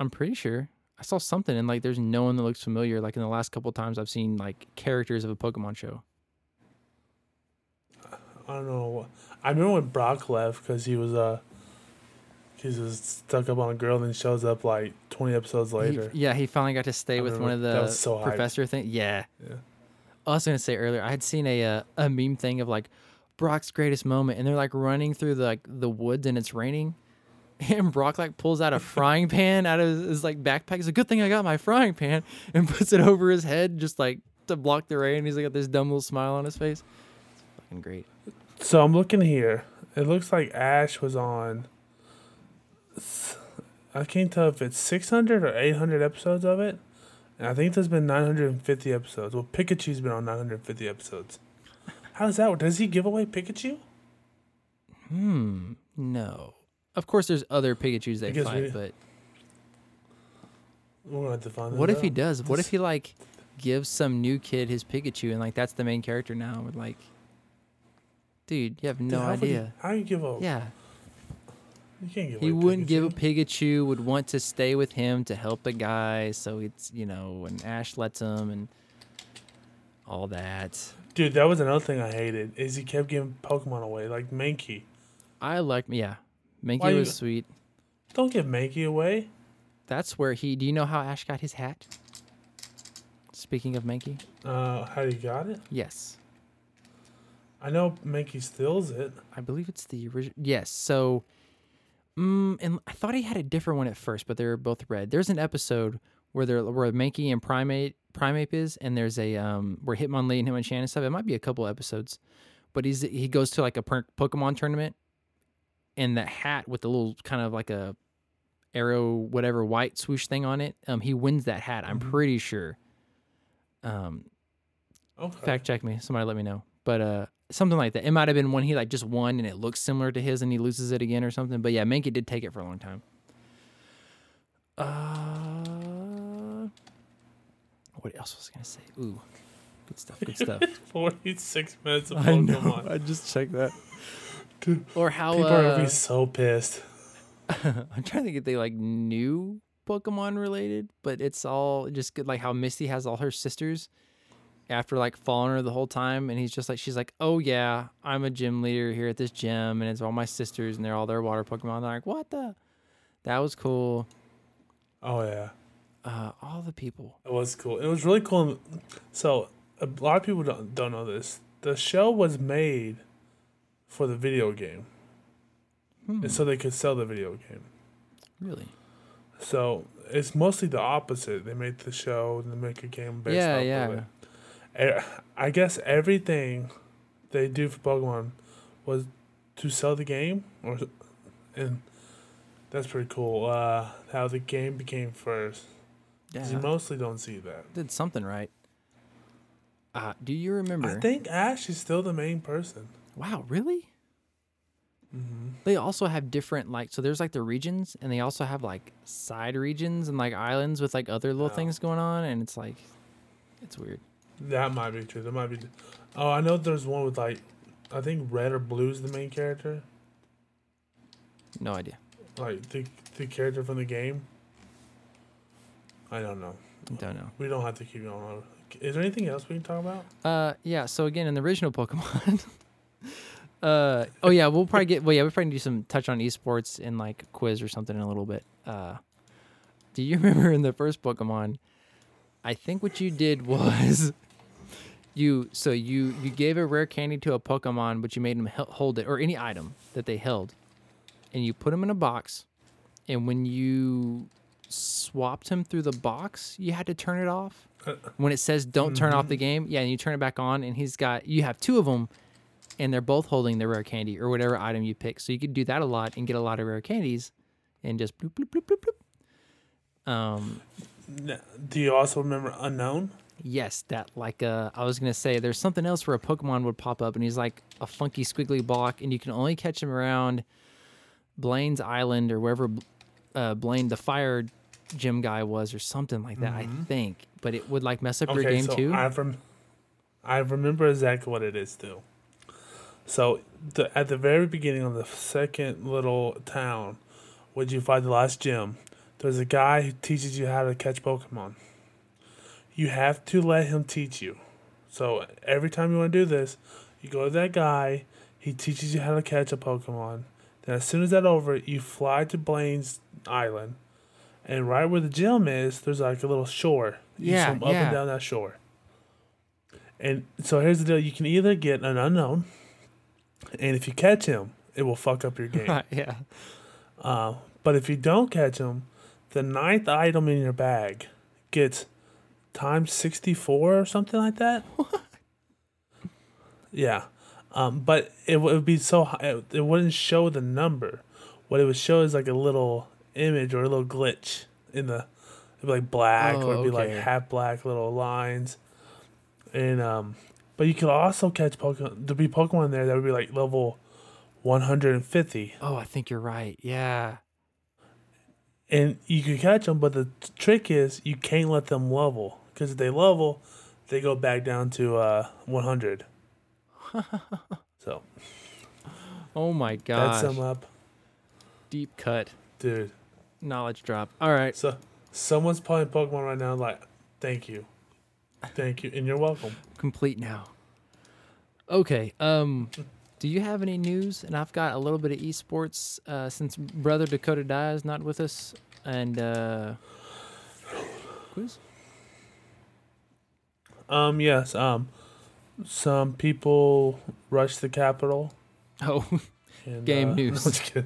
I'm pretty sure I saw something and like there's no one that looks familiar. Like in the last couple times I've seen like characters of a Pokemon show. I don't know. I remember when Brock left because he was uh, he was stuck up on a girl, and then shows up like twenty episodes He- later. yeah, he finally got to stay I with one of the so professor thing. Yeah. Yeah. I was gonna say earlier, I had seen a uh, a meme thing of like Brock's greatest moment, and they're like running through the like the woods and it's raining, and Brock like pulls out a frying pan out of his, his like backpack. It's a good thing I got my frying pan, and puts it over his head just like to block the rain. And he's like got this dumb little smile on his face. It's fucking great. So I'm looking here. It looks like Ash was on. I can't tell if it's 600 or 800 episodes of it. And I think there's been 950 episodes. Well, Pikachu's been on 950 episodes. How does that work? Does he give away Pikachu? Hmm. No. Of course, there's other Pikachu's they guess fight, we- but We're gonna have to find. what if he out. does? What if he like gives some new kid his Pikachu and like that's the main character now? With like, dude, you have Dude, no how would he- idea. how you give a? Yeah, You can't give. he away wouldn't give a Pikachu. Pikachu. Would want to stay with him to help the guy. So it's you know, and Ash lets him and all that. Dude, that was another thing I hated. Is he kept giving Pokemon away, like Mankey. I like yeah, Mankey Why you- was sweet. Don't give Mankey away. That's where he. Do you know how Ash got his hat? Speaking of Mankey, Uh, how you got it? yes. I know Mankey steals it. I believe it's the original. Yes. So, mm, and I thought he had a different one at first, but they were both red. There's an episode where they're where Mankey and Primate Primeape is, and there's a um where Hitmonlee and Hitmonchan and stuff. It might be a couple episodes, but he's he goes to like a per- Pokemon tournament, and that hat with the little kind of like a arrow whatever white swoosh thing on it. Um, he wins that hat. I'm Mhm. pretty sure. Um, Okay. fact check me. Somebody let me know. But uh, something like that. It might have been one he like just won and it looks similar to his and he loses it again or something. But yeah, Mankey did take it for a long time. Uh, what else was I gonna say? Ooh, good stuff. Good stuff. Forty-six minutes of I know. I just checked that. Dude, Or how People are gonna uh, be so pissed. I'm trying to think if they like new Pokemon related, but it's all just good. Like how Misty has all her sisters after like following her the whole time, and he's just like, she's like, oh yeah, I'm a gym leader here at this gym, and it's all my sisters, and they're all their water Pokemon. And They're like, what the? That was cool. Oh yeah, Uh, all the people. it was cool. It was really cool. So a lot of people don't don't know this. The show was made for the video game, Hmm, and so they could sell the video game. really? So it's mostly the opposite. They make the show and they make a game based Yeah, off yeah. of it. I guess everything they do for Pokemon was to sell the game, or and that's pretty cool. Uh, how the game became first. Yeah, You mostly don't see that. did something right. Uh, do you remember? I think Ash is still the main person. Wow, really? Mm-hmm. They also have different like so there's like the regions and they also have like side regions and like islands with like other little Oh. things going on and it's like it's weird. That might be true. That might be. Oh, I know there's one with like, I think red or blue is the main character. No idea. Like the the character from the game. I don't know. Don't know. We don't have to keep going. On. Is there anything else we can talk about? Uh yeah, so again in the original Pokemon Uh oh yeah, we'll probably get well yeah, we'll probably do some touch on esports in like quiz or something in a little bit. Uh do you remember in the first Pokemon I think what you did was you so you you gave a rare candy to a Pokemon but you made them hel- hold it or any item that they held and you put them in a box and when you swapped him through the box you had to turn it off Uh, when it says don't turn off the game yeah and you turn it back on and he's got you have two of them and they're both holding the rare candy or whatever item you pick. So you could do that a lot and get a lot of rare candies and just bloop bloop bloop bloop bloop. Um do you also remember Unknown? yes that like uh i was gonna say there's something else where a pokemon would pop up and he's like a funky squiggly block and you can only catch him around blaine's island or wherever uh blaine the fire gym guy was or something like that i think. But it would like mess up your game so too. I rem- I remember exactly what it is too. So the at the very beginning of the second little town, when you find the last gym, there's a guy who teaches you how to catch Pokemon. You have to let him teach you. So every time you want to do this, you go to that guy. He teaches you how to catch a Pokemon. Then as soon as that's over, you fly to Blaine's Island, and right where the gym is, there's like a little shore. You Yeah, swim up yeah. and down that shore. And so here's the deal: you can either get an unknown, and if you catch him, it will fuck up your game. Right, yeah Uh, but if you don't catch him, the ninth item in your bag gets times 64 or something like that. What? Yeah. Um, but it would be so high, it wouldn't show the number. What it would show is like a little image or a little glitch in the it'd be like black Oh, or it'd be like half black little lines. And um but you could also catch Pokemon there'd be Pokemon there that would be like level one hundred and fifty. Oh, I think you're right. Yeah. And you could catch them, but the t- trick is you can't let them level. Because if they level, they go back down to uh, 100. so Oh my that's gosh. sum up. Deep cut. Dude. Knowledge drop. All right. So someone's playing Pokemon right now, like, thank you. Thank you. And you're welcome. Complete now. Okay. Um, do you have any news? And I've got a little bit of esports uh, since brother Dakota Die is not with us, and uh, quiz. Um, yes. Um, some people rush the Capitol. Oh, And, Game uh, news. no, just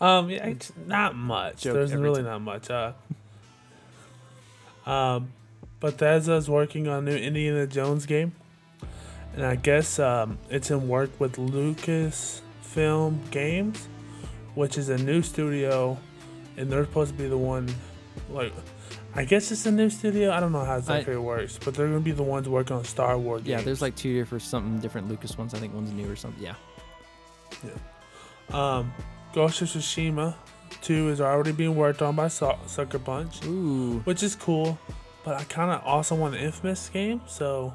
um, yeah, it's not much. Joke There's every really not much. Uh, um, Bethesda's working on a new Indiana Jones game, and I guess um, it's in work with Lucasfilm Games, which is a new studio, and they're supposed to be the one, like. I guess it's a new studio. I don't know how exactly it works, but they're gonna be the ones working on Star Wars. yeah. games. There's like two different something different Lucas ones. I think one's new or something. Yeah. Um, Ghost of Tsushima 2 is already being worked on by Su- Sucker Punch, Ooh. which is cool. But I kind of also want an Infamous game, so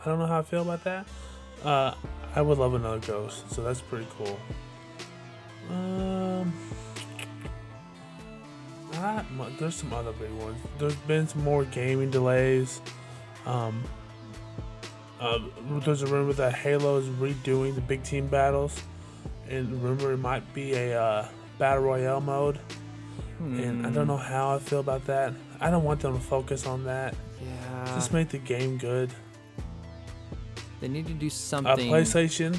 I don't know how I feel about that. Uh, I would love another Ghost, so that's pretty cool. Um, not much. There's some other big ones. There's been some more gaming delays. Um, uh, there's a rumor that Halo is redoing the big team battles and rumor it might be a uh, battle royale mode. And I don't Hmm. know how I feel about that. I don't want them to focus on that. Yeah. Just make the game good. they need to do Uh, something. PlayStation.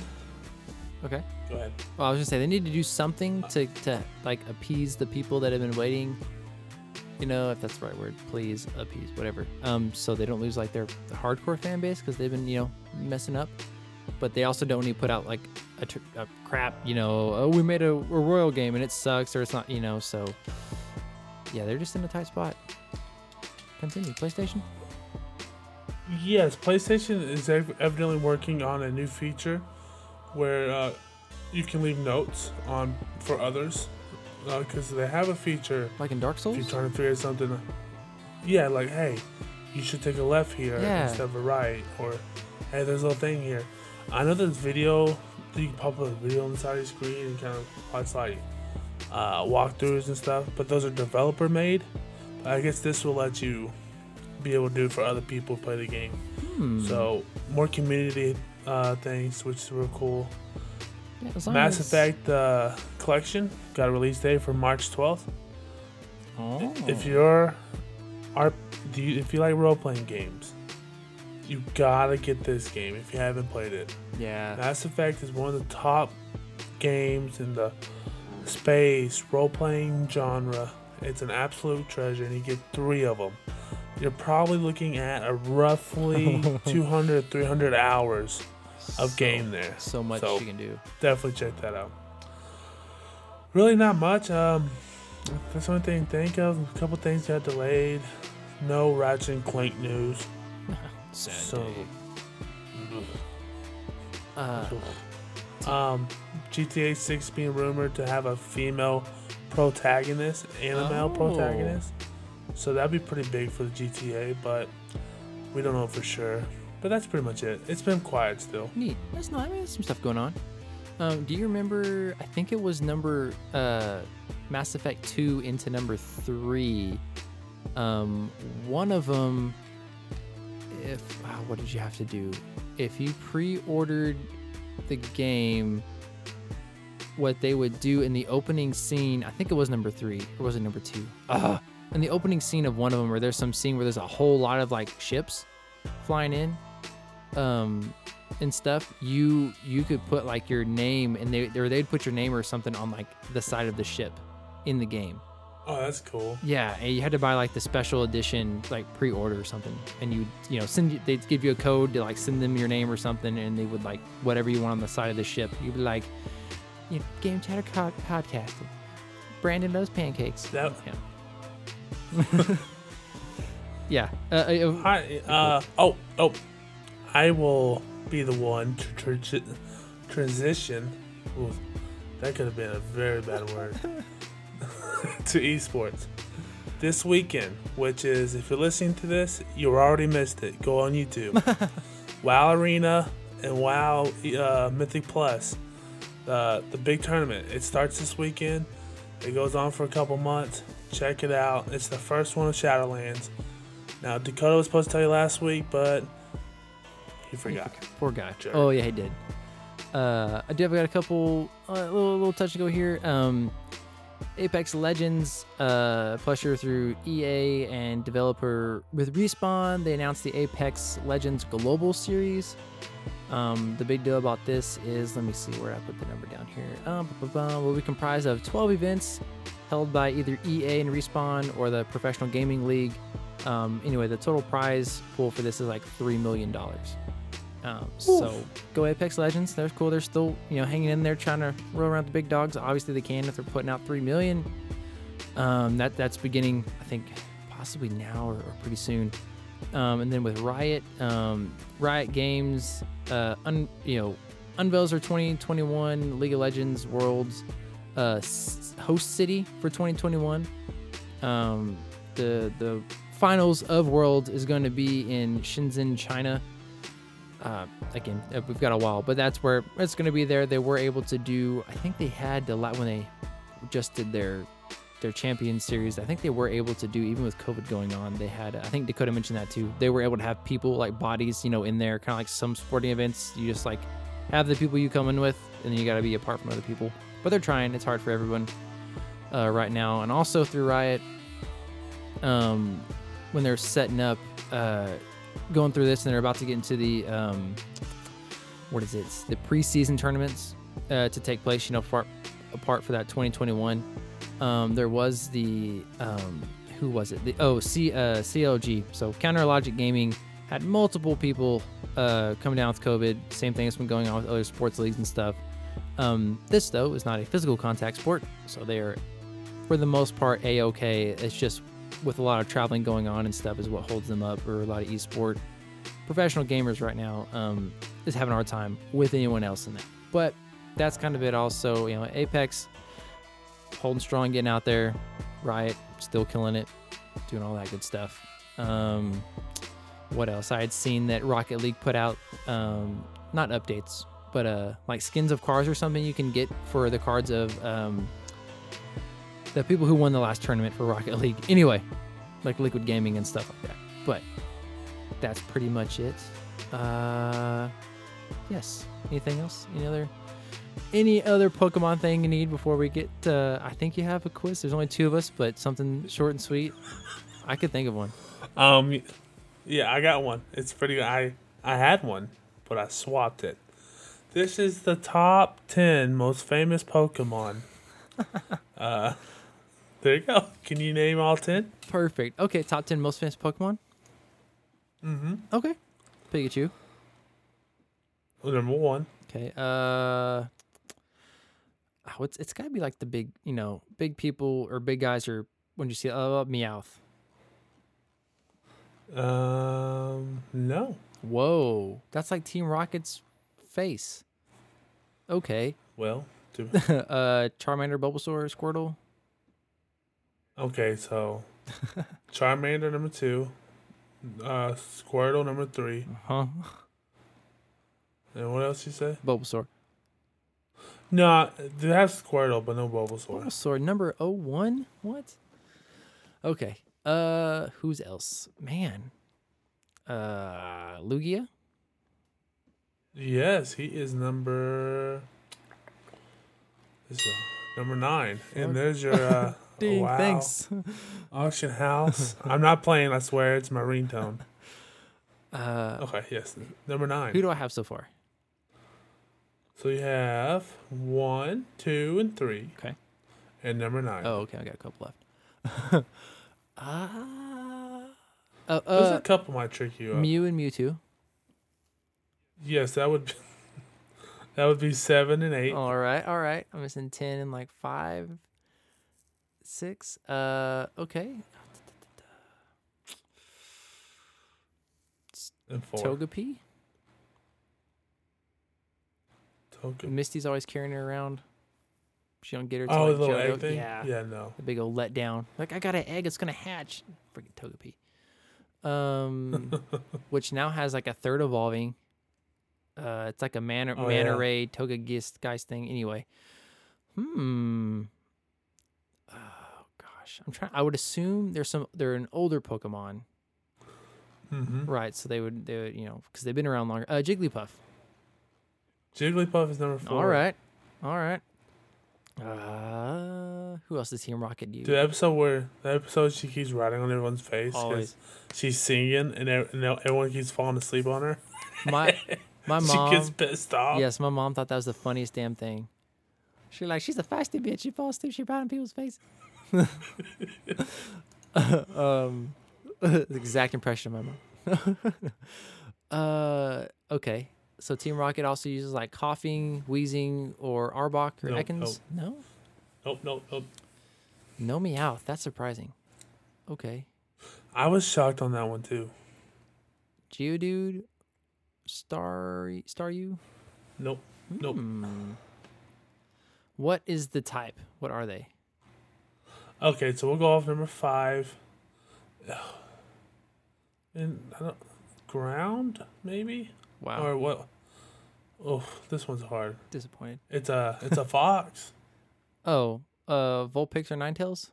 Okay. Go ahead. Well, I was gonna say they need to do something to to like appease the people that have been waiting. You know, if that's the right word, please appease whatever. Um, so they don't lose like their hardcore fan base because they've been you know messing up. But they also don't need to put out like a, tr- a crap. You know, oh we made a, a royal game and it sucks or it's not. You know, so yeah, they're just in a tight spot. Continue, PlayStation. Yes, PlayStation is ev- evidently working on a new feature where uh, you can leave notes on for others because they have a feature Like in Dark if Souls. you're trying to figure something. Yeah, like hey, you should take a left here Yeah. instead of a right, or hey, there's a little thing here. I know there's video. You can pop up a video on the side of the screen and kind of watch like uh, walkthroughs and stuff, but those are developer made. I guess this will let you be able to do it for other people who play the game. Hmm. So more community uh, things, which is real cool. Yeah, as Mass as- Effect uh, collection got a release date for March 12th. Oh. If you're, are, do you, if you like role playing games, you gotta get this game if you haven't played it. yeah. Mass Effect is one of the top games in the space role playing genre. It's an absolute treasure, and you get three of them. You're probably looking at a roughly 200, 300 hours of So- game there. So much So- you can do. Definitely check that out. Really, not much. Um, that's the only thing to think of. A couple things got delayed. No Ratchet and Clank news. Sad So, day. Uh, um, GTA 6 being rumored to have a female protagonist and a male Oh. protagonist. So that'd be pretty big for the GTA, but we don't know for sure. But that's pretty much it. It's been quiet still. neat. That's not. I mean, there's some stuff going on. Um, do you remember? I think it was number uh, Mass Effect two into number three. Um, one of them. If ah, what did you have to do? If you pre-ordered the game, what they would do in the opening scene, I think it was number three, or was it number two? Uh, in the opening scene of one of them, where there's some scene where there's a whole lot of like ships flying in, um, and stuff. You you could put like your name, and they or they'd put your name or something on like the side of the ship in the game. Oh, that's cool. Yeah, and you had to buy like the special edition, like pre-order or something, and you you know send they'd give you a code to like send them your name or something, and they would like whatever you want on the side of the ship. You'd be like, you know, Game Chatter co- podcast. Brandon loves pancakes. That- yeah. yeah. Uh, uh, I uh oh oh, I will be the one to transi- transition. Ooh, that could have been a very bad word. to esports this weekend, which is if you're listening to this, you already missed it. Go on YouTube. WoW Arena and WoW uh, Mythic Plus, uh, the big tournament. It starts this weekend. It goes on for a couple months. Check it out. It's the first one of Shadowlands. Now Dakota was supposed to tell you last week, but he forgot. Poor guy. Jerk. Oh yeah, he did. Uh, I do have got a couple uh, little little touch to go here. Um, Apex Legends, uh, pleasure through EA and developer with Respawn. They announced the Apex Legends Global Series. Um, the big deal about this is, let me see where I put the number down here. Um, will be comprised of 12 events held by either EA and Respawn or the Professional Gaming League. Um, anyway, the total prize pool for this is like three million dollars. Um, so go Apex Legends. They're cool. They're still you know hanging in there, trying to roll around the big dogs. Obviously they can if they're putting out three million. Um, that that's beginning, I think, possibly now or, or pretty soon. Um, and then with Riot, um, Riot Games, uh, un, you know, unveils their 2021 League of Legends Worlds uh, s- host city for 2021. Um, the the finals of Worlds is going to be in Shenzhen, China. Uh, again, uh, we've got a while, but that's where it's going to be. There, they were able to do. I think they had the la- when they just did their their champion series. I think they were able to do even with COVID going on. They had. I think Dakota mentioned that too. They were able to have people like bodies, you know, in there, kind of like some sporting events. You just like have the people you come in with, and then you got to be apart from other people. But they're trying. It's hard for everyone uh, right now, and also through Riot. Um, when they're setting up, uh, going through this, and they're about to get into the um, what is it? It's the preseason tournaments uh, to take place. You know, far, apart for that 2021. Um, there was the um, who was it? The oh C uh, CLG. So Counter Logic Gaming had multiple people uh, come down with COVID. Same thing has been going on with other sports leagues and stuff. Um, this though is not a physical contact sport, so they are for the most part a okay. It's just with a lot of traveling going on and stuff is what holds them up, or a lot of esport professional gamers right now um, is having a hard time with anyone else in that. But that's kind of it. Also, you know, Apex holding strong, getting out there. Riot still killing it, doing all that good stuff. Um, what else? I had seen that Rocket League put out um, not updates, but uh, like skins of cars or something you can get for the cards of um, the people who won the last tournament for Rocket League. Anyway, like Liquid Gaming and stuff like that. But that's pretty much it. Uh, yes. Anything else? Any other? Any other Pokemon thing you need before we get? Uh, I think you have a quiz. There's only two of us, but something short and sweet. I could think of one. Um, yeah, I got one. It's pretty. good. I I had one, but I swapped it. This is the top ten most famous Pokemon. uh, there you go. Can you name all ten? Perfect. Okay, top ten most famous Pokemon. Mm-hmm. Okay, Pikachu. Number one. Okay. Uh, oh, it's it's gotta be like the big, you know, big people or big guys or when you see uh, Meowth. Um, no. Whoa, that's like Team Rocket's face. Okay. Well, uh, Charmander, Bulbasaur, Squirtle. Okay. So, Charmander number two, uh, Squirtle number three, Huh? and what else you say? Bulbasaur. No, they have Squirtle, but no Bulbasaur. Bulbasaur number 01? What? Okay. Uh, who's else? Man. Uh, Lugia. Yes, he is number. Is number nine, and there's your uh, Ding, wow, thanks. auction house. I'm not playing. I swear, it's my ringtone. Uh, Okay, yes, number nine. who do I have so far? So you have one, two, and three. Okay. And number nine. Oh, okay. I got a couple left. Ah. Uh, There's uh, a couple might trick you up. Mew and Mewtwo. yes, that would. Be, that would be seven and eight. All right, all right. I'm missing ten and like five, six. Uh, okay. and four. Togepi. Token. Misty's always carrying her around. She don't get her. Oh, the little egg thing. Yeah. Yeah, no. The big old letdown. Like I got an egg. It's gonna hatch. Freaking Togepi. Um, which now has like a third evolving. Uh, it's like a mana Oh, mana yeah. ray guys thing. Anyway. Hmm. Gosh, I'm trying. I would assume there's some. They're an older Pokemon, Mm-hmm. right? So they would, they would, you know, because they've been around longer. Uh, Jigglypuff. Jigglypuff is number four. All right, all right. Uh, who else does Team Rocket use? The episode where the episode she keeps riding on everyone's face Always. she's singing and, and everyone keeps falling asleep on her. My my mom. she gets pissed off. Yes, my mom thought that was the funniest damn thing. She like she's a feisty bitch. She falls asleep. She right in people's face. Um, the exact impression of my mom. uh, okay. So Team Rocket also uses like Koffing, Weezing, or Arbok or Nope, Ekans. No, Nope, nope, nope. no Meowth. That's surprising. Okay. I was shocked on that one too. Geodude, Star Staryu. Nope. Nope. Hmm. What is the type? What are they? Okay, so we'll go off number five. And I don't ground maybe Wow. or what? Oh, this one's hard. Disappointed. It's a it's a fox. Oh, uh, Vulpix or Ninetales?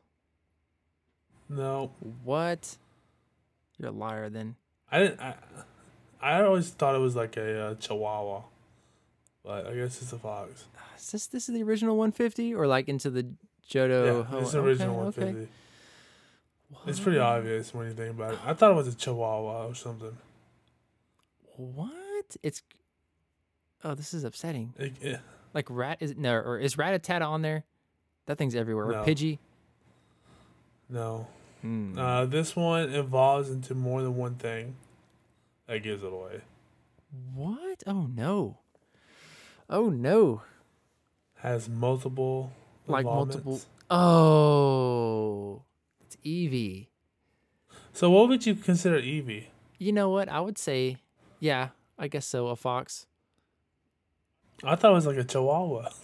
No, What? You're a liar then. I didn't. I, I always thought it was like a uh, chihuahua, but I guess it's a fox. Is this this is the original 150 or like into the Johto? yeah, it's oh, the original okay, 150. okay. It's pretty obvious when you think about it. I thought it was a chihuahua or something. What? It's oh, this is upsetting. It, it, Like rat is no, or is Rattata on there? That thing's everywhere. No. Or Pidgey. no, Hmm. uh, this one evolves into more than one thing. That gives it away. what? Oh no. Oh no. Has multiple Like multiple. Oh, it's Eevee. So what would you consider Eevee? You know what? I would say, yeah, I guess so. A fox. I thought it was like a chihuahua.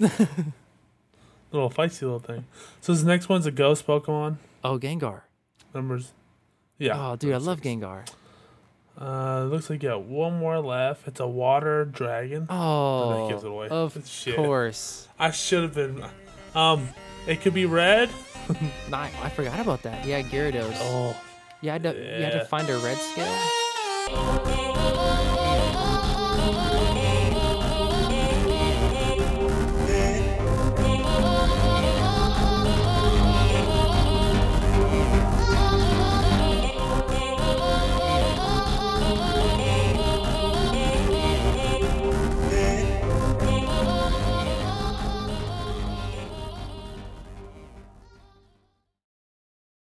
little feisty little thing. So this next one's a ghost Pokemon. Oh, Gengar. Numbers. Yeah. oh, dude, I love six. Gengar. Uh, looks like you got one more left. It's a water dragon. Oh, that gives it away. of It's shit. course. I should have been. Um, it could be red. Nah, I forgot about that. Yeah, Gyarados. Oh, yeah, I do, you had to find a red scale.